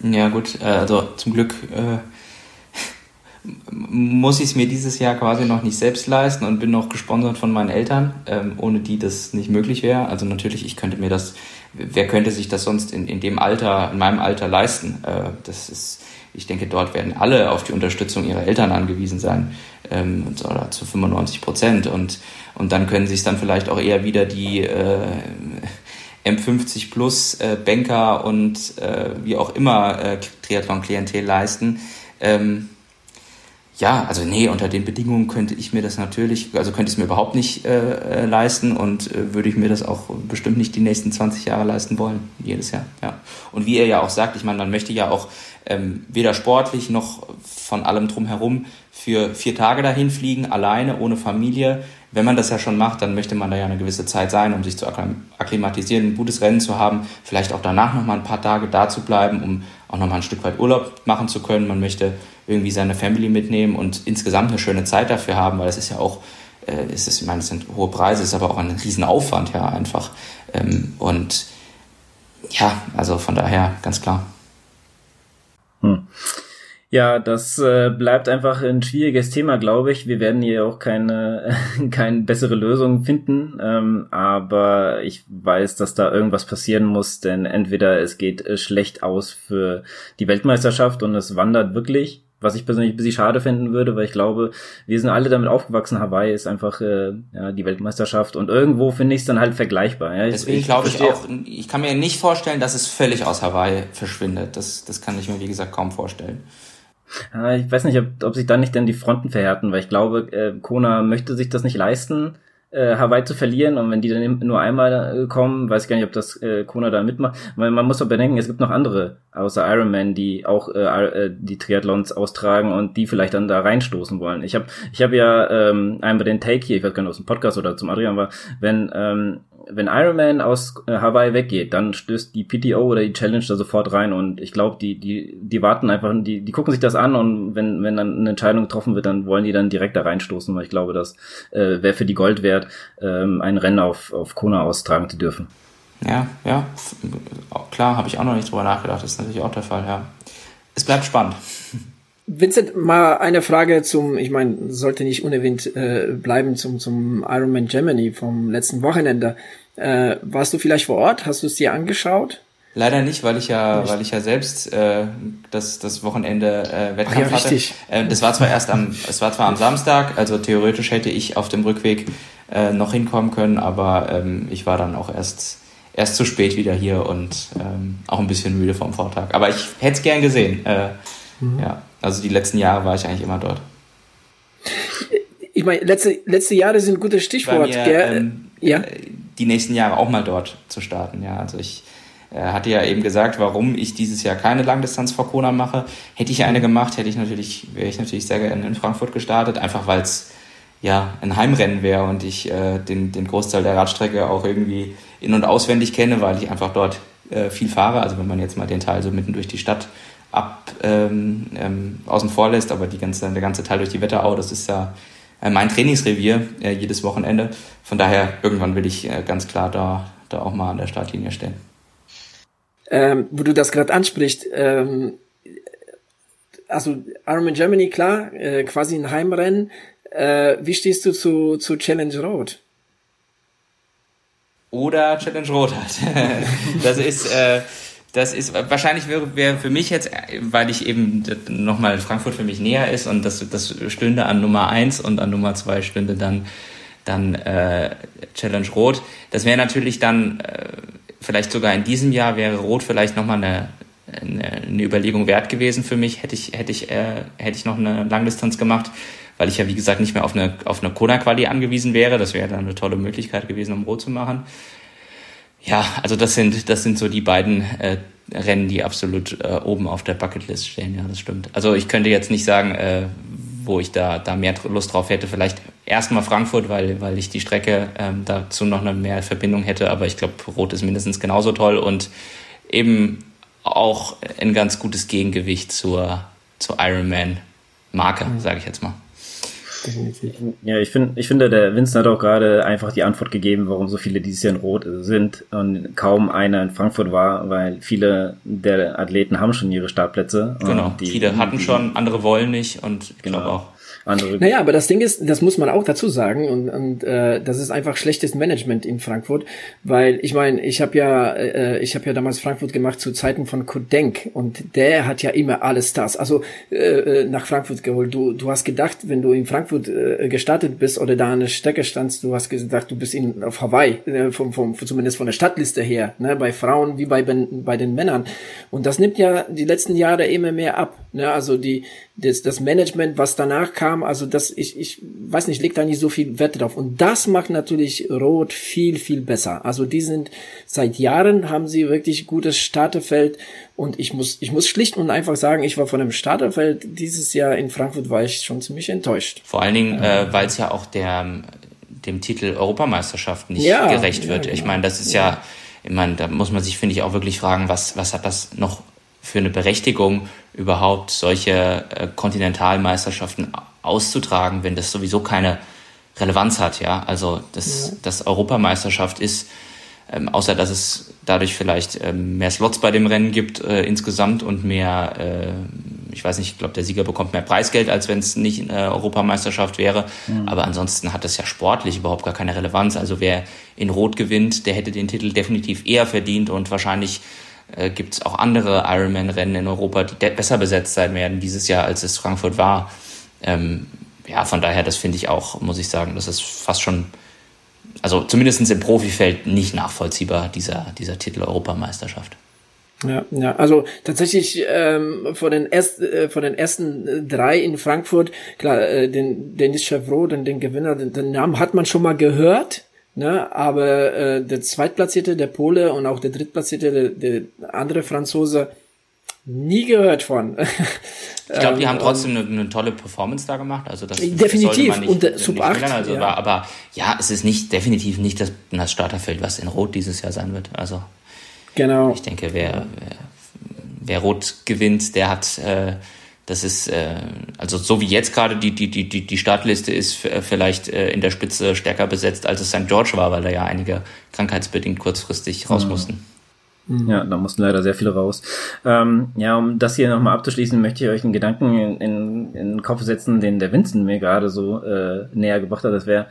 [SPEAKER 2] Ja gut, äh, also zum Glück äh, muss ich es mir dieses Jahr quasi noch nicht selbst leisten und bin noch gesponsert von meinen Eltern, ähm, ohne die das nicht möglich wäre. Also natürlich, ich könnte mir das, wer könnte sich das sonst in, in dem Alter, in meinem Alter leisten? Äh, das ist, ich denke, dort werden alle auf die Unterstützung ihrer Eltern angewiesen sein, ähm, oder zu 95 Prozent. Und, und dann können sich dann vielleicht auch eher wieder die äh, M50 Plus äh, Banker und äh, wie auch immer äh, Triathlon-Klientel leisten. Ähm, ja, also nee, unter den Bedingungen könnte ich mir das natürlich, also könnte ich es mir überhaupt nicht äh, äh, leisten und äh, würde ich mir das auch bestimmt nicht die nächsten 20 Jahre leisten wollen, jedes Jahr, ja. Und wie er ja auch sagt, ich meine, man möchte ja auch ähm, weder sportlich noch von allem drumherum für vier Tage dahin fliegen, alleine, ohne Familie. Wenn man das ja schon macht, dann möchte man da ja eine gewisse Zeit sein, um sich zu akklimatisieren, ein gutes Rennen zu haben, vielleicht auch danach nochmal ein paar Tage da zu bleiben, um auch nochmal ein Stück weit Urlaub machen zu können. Man möchte irgendwie seine Family mitnehmen und insgesamt eine schöne Zeit dafür haben, weil es ist ja auch, äh, es ist, ich meine, es sind hohe Preise, es ist aber auch ein Riesenaufwand, ja, einfach. Ähm, und ja, also von daher ganz klar.
[SPEAKER 1] Hm. Ja, das äh, bleibt einfach ein schwieriges Thema, glaube ich. Wir werden hier auch keine, [LAUGHS] keine bessere Lösung finden. Ähm, aber ich weiß, dass da irgendwas passieren muss, denn entweder es geht äh, schlecht aus für die Weltmeisterschaft und es wandert wirklich was ich persönlich ein bisschen schade finden würde, weil ich glaube, wir sind alle damit aufgewachsen. Hawaii ist einfach äh, ja, die Weltmeisterschaft und irgendwo finde ich es dann halt vergleichbar. Ja.
[SPEAKER 2] Deswegen glaube ich auch, ich kann mir nicht vorstellen, dass es völlig aus Hawaii verschwindet. Das, das kann ich mir, wie gesagt, kaum vorstellen.
[SPEAKER 1] Ich weiß nicht, ob, ob sich dann nicht denn die Fronten verhärten, weil ich glaube, äh, Kona möchte sich das nicht leisten äh, Hawaii zu verlieren und wenn die dann nur einmal äh, kommen, weiß ich gar nicht, ob das äh, Kona da mitmacht, weil man muss doch bedenken, es gibt noch andere außer Ironman, die auch äh, äh, die Triathlons austragen und die vielleicht dann da reinstoßen wollen. Ich habe ich hab ja ähm, einmal den Take hier, ich weiß gar nicht, aus dem Podcast oder zum Adrian war, wenn ähm, wenn Iron Man aus äh, Hawaii weggeht, dann stößt die PTO oder die Challenge da sofort rein und ich glaube, die, die, die warten einfach, die, die gucken sich das an und wenn, wenn dann eine Entscheidung getroffen wird, dann wollen die dann direkt da reinstoßen, weil ich glaube, das äh, wäre für die Gold wert, ähm, ein Rennen auf, auf Kona austragen zu dürfen.
[SPEAKER 2] Ja, ja, klar, habe ich auch noch nicht drüber nachgedacht, das ist natürlich auch der Fall, ja. Es bleibt spannend. [LAUGHS]
[SPEAKER 3] Vincent, mal eine Frage zum, ich meine, sollte nicht unerwähnt äh, bleiben zum, zum Ironman Germany vom letzten Wochenende. Äh, warst du vielleicht vor Ort? Hast du es dir angeschaut?
[SPEAKER 2] Leider nicht, weil ich ja, nicht. weil ich ja selbst äh, das, das Wochenende äh, Wettkampf Ach ja, hatte. Äh, das war zwar erst am, es war zwar am Samstag, also theoretisch hätte ich auf dem Rückweg äh, noch hinkommen können, aber ähm, ich war dann auch erst erst zu spät wieder hier und ähm, auch ein bisschen müde vom Vortag. Aber ich hätte es gern gesehen. Äh, mhm. Ja. Also die letzten Jahre war ich eigentlich immer dort.
[SPEAKER 3] Ich meine, letzte, letzte Jahre sind ein gutes Stichwort. Mir, ähm,
[SPEAKER 2] ja? Äh, die nächsten Jahre auch mal dort zu starten. Ja, also ich äh, hatte ja eben gesagt, warum ich dieses Jahr keine Langdistanz vor Kona mache. Hätte ich eine gemacht, hätte ich natürlich, wäre ich natürlich sehr gerne in Frankfurt gestartet, einfach weil es ja ein Heimrennen wäre und ich äh, den, den Großteil der Radstrecke auch irgendwie in- und auswendig kenne, weil ich einfach dort äh, viel fahre. Also wenn man jetzt mal den Teil so mitten durch die Stadt ab ähm, ähm, außen vor lässt, aber die ganze, der ganze Teil durch die Wetterau, das ist ja äh, mein Trainingsrevier äh, jedes Wochenende. Von daher, irgendwann will ich äh, ganz klar da, da auch mal an der Startlinie stehen.
[SPEAKER 3] Ähm, wo du das gerade ansprichst, ähm, also Ironman Germany, klar, äh, quasi ein Heimrennen. Äh, wie stehst du zu, zu Challenge Road?
[SPEAKER 2] Oder Challenge Road halt. [LAUGHS] das ist, äh, das ist wahrscheinlich wäre, wäre für mich jetzt, weil ich eben nochmal Frankfurt für mich näher ist und das, das stünde an Nummer eins und an Nummer zwei stünde dann, dann äh, Challenge Rot. Das wäre natürlich dann, äh, vielleicht sogar in diesem Jahr wäre Rot vielleicht nochmal eine, eine, eine Überlegung wert gewesen für mich, hätte ich, hätte ich, äh, hätte ich noch eine Langdistanz gemacht, weil ich ja wie gesagt nicht mehr auf eine, auf eine Kona-Quali angewiesen wäre. Das wäre dann eine tolle Möglichkeit gewesen, um Rot zu machen. Ja, also das sind, das sind so die beiden äh, Rennen, die absolut äh, oben auf der Bucketlist stehen. Ja, das stimmt. Also ich könnte jetzt nicht sagen, äh, wo ich da, da mehr Lust drauf hätte. Vielleicht erstmal Frankfurt, weil, weil ich die Strecke ähm, dazu noch eine mehr Verbindung hätte. Aber ich glaube, Rot ist mindestens genauso toll und eben auch ein ganz gutes Gegengewicht zur, zur Ironman-Marke, mhm. sage ich jetzt mal
[SPEAKER 1] definitiv. Ja, ich finde, ich finde, der Vincent hat auch gerade einfach die Antwort gegeben, warum so viele dieses Jahr in Rot sind und kaum einer in Frankfurt war, weil viele der Athleten haben schon ihre Startplätze.
[SPEAKER 2] Genau, die, viele hatten die, schon, andere wollen nicht und ich genau. glaube auch
[SPEAKER 3] andere. Naja, aber das Ding ist, das muss man auch dazu sagen und, und äh, das ist einfach schlechtes Management in Frankfurt, weil ich meine, ich habe ja, äh, ich habe ja damals Frankfurt gemacht zu Zeiten von Kodenk und der hat ja immer alles das, also äh, äh, nach Frankfurt geholt. Du, du hast gedacht, wenn du in Frankfurt äh, gestartet bist oder da an der Strecke standst, du hast gedacht, du bist in auf Hawaii, äh, vom, vom, zumindest von der Stadtliste her, ne, bei Frauen wie bei bei den Männern. Und das nimmt ja die letzten Jahre immer mehr ab. Ne? Also die das, das Management, was danach kam, also das, ich, ich weiß nicht, legt da nicht so viel Wert drauf. Und das macht natürlich Rot viel, viel besser. Also die sind seit Jahren haben sie wirklich gutes Starterfeld und ich muss, ich muss schlicht und einfach sagen, ich war von dem Starterfeld dieses Jahr in Frankfurt war ich schon ziemlich enttäuscht.
[SPEAKER 2] Vor allen Dingen, äh, weil es ja auch der, dem Titel Europameisterschaft nicht ja, gerecht wird. Ja, genau. Ich meine, das ist ja, ja ich meine, da muss man sich, finde ich, auch wirklich fragen, was, was hat das noch für eine Berechtigung, überhaupt solche äh, Kontinentalmeisterschaften auszutragen, wenn das sowieso keine Relevanz hat, ja. Also das, ja. das Europameisterschaft ist, ähm, außer dass es dadurch vielleicht ähm, mehr Slots bei dem Rennen gibt äh, insgesamt und mehr, äh, ich weiß nicht, ich glaube, der Sieger bekommt mehr Preisgeld, als wenn es nicht eine Europameisterschaft wäre. Mhm. Aber ansonsten hat das ja sportlich überhaupt gar keine Relevanz. Also wer in Rot gewinnt, der hätte den Titel definitiv eher verdient und wahrscheinlich äh, gibt es auch andere Ironman-Rennen in Europa, die besser besetzt sein werden dieses Jahr, als es Frankfurt war. Ähm, ja, von daher, das finde ich auch, muss ich sagen, das ist fast schon, also zumindest im Profifeld nicht nachvollziehbar, dieser, dieser Titel Europameisterschaft.
[SPEAKER 3] Ja, ja, also tatsächlich ähm, von den erst, äh, von den ersten drei in Frankfurt, klar, äh, den Denis Chevreau, den, den Gewinner, den, den Namen hat man schon mal gehört, Ne, aber äh, der Zweitplatzierte, der Pole und auch der Drittplatzierte, der, der andere Franzose, nie gehört von. [LAUGHS]
[SPEAKER 2] Ich glaube, die haben ähm, trotzdem eine, eine, tolle Performance da gemacht. Also das
[SPEAKER 3] definitiv
[SPEAKER 2] man nicht,
[SPEAKER 3] und der Sub 8.
[SPEAKER 2] Also ja. War, aber ja, es ist nicht definitiv nicht das, das Starterfeld, was in Rot dieses Jahr sein wird. Also
[SPEAKER 3] genau.
[SPEAKER 2] Ich denke, wer, wer, wer Rot gewinnt, der hat äh, das ist, äh, also so wie jetzt gerade die, die, die, die Startliste ist äh, vielleicht äh, in der Spitze stärker besetzt, als es St. George war, weil da ja einige krankheitsbedingt kurzfristig raus mhm. mussten.
[SPEAKER 1] Ja, da mussten leider sehr viele raus. Ähm, ja, um das hier nochmal abzuschließen, möchte ich euch einen Gedanken in, in, in den Kopf setzen, den der Vincent mir gerade so äh, näher gebracht hat. Das wäre,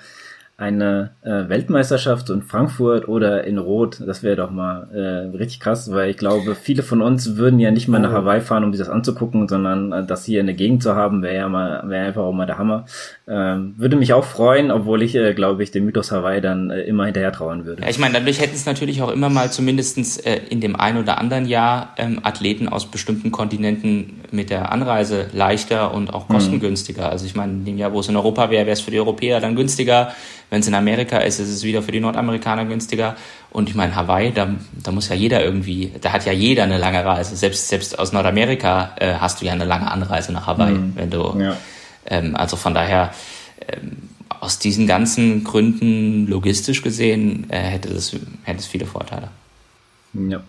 [SPEAKER 1] eine äh, Weltmeisterschaft in Frankfurt oder in Rot, das wäre doch mal äh, richtig krass, weil ich glaube, viele von uns würden ja nicht mal nach. Hawaii fahren, um sich das anzugucken, sondern äh, das hier in der Gegend zu haben, wäre ja mal, wäre einfach auch mal der Hammer. Ähm, würde mich auch freuen, obwohl ich, äh, glaube ich, dem Mythos Hawaii dann äh, immer hinterher trauern würde.
[SPEAKER 2] Ja, ich meine, dadurch hätten es natürlich auch immer mal zumindestens äh, in dem ein oder anderen Jahr ähm, Athleten aus bestimmten Kontinenten mit der Anreise leichter und auch mhm. kostengünstiger. Mhm. Also ich meine, in dem Jahr, wo es in Europa wäre, wäre es für die Europäer dann günstiger wenn es in Amerika ist, ist es wieder für die Nordamerikaner günstiger. Und ich meine, Hawaii, da, da muss ja jeder irgendwie, da hat ja jeder eine lange Reise. Selbst, selbst aus Nordamerika äh, hast du ja eine lange Anreise nach Hawaii, mhm. wenn du. Ja. Ähm, also von daher, ähm, aus diesen ganzen Gründen logistisch gesehen, äh, hätte, es, hätte es viele Vorteile.
[SPEAKER 1] Ja.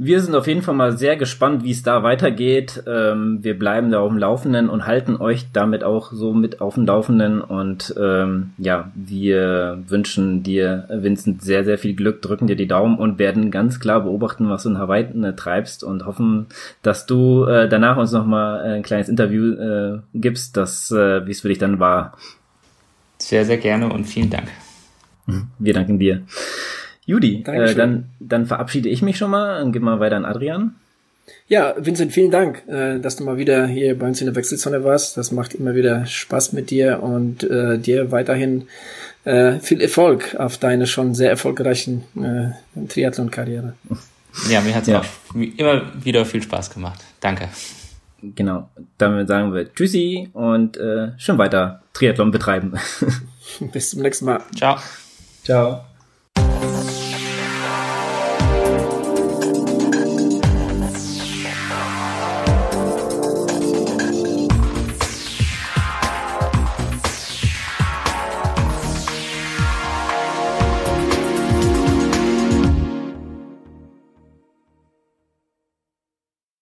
[SPEAKER 1] Wir sind auf jeden Fall mal sehr gespannt, wie es da weitergeht. Ähm, wir bleiben da auf dem Laufenden und halten euch damit auch so mit auf dem Laufenden. Und ähm, ja, wir wünschen dir, Vincent, sehr, sehr viel Glück, drücken dir die Daumen und werden ganz klar beobachten, was du in Hawaii äh, treibst und hoffen, dass du äh, danach uns nochmal ein kleines Interview äh, gibst, das, äh, wie es für dich dann war.
[SPEAKER 2] Sehr, sehr gerne und vielen Dank.
[SPEAKER 1] Wir danken dir. Judy, äh, dann, dann verabschiede ich mich schon mal und gebe mal weiter an Adrian.
[SPEAKER 3] Ja, Vincent, vielen Dank, äh, dass du mal wieder hier bei uns in der Wechselzone warst. Das macht immer wieder Spaß mit dir und äh, dir weiterhin äh, viel Erfolg auf deine schon sehr erfolgreichen äh, Triathlon-Karriere.
[SPEAKER 2] Ja, mir hat es ja. auch immer wieder viel Spaß gemacht. Danke.
[SPEAKER 1] Genau, damit sagen wir Tschüssi und äh, schön weiter Triathlon betreiben. [LAUGHS]
[SPEAKER 3] Bis zum nächsten Mal.
[SPEAKER 2] Ciao.
[SPEAKER 1] Ciao.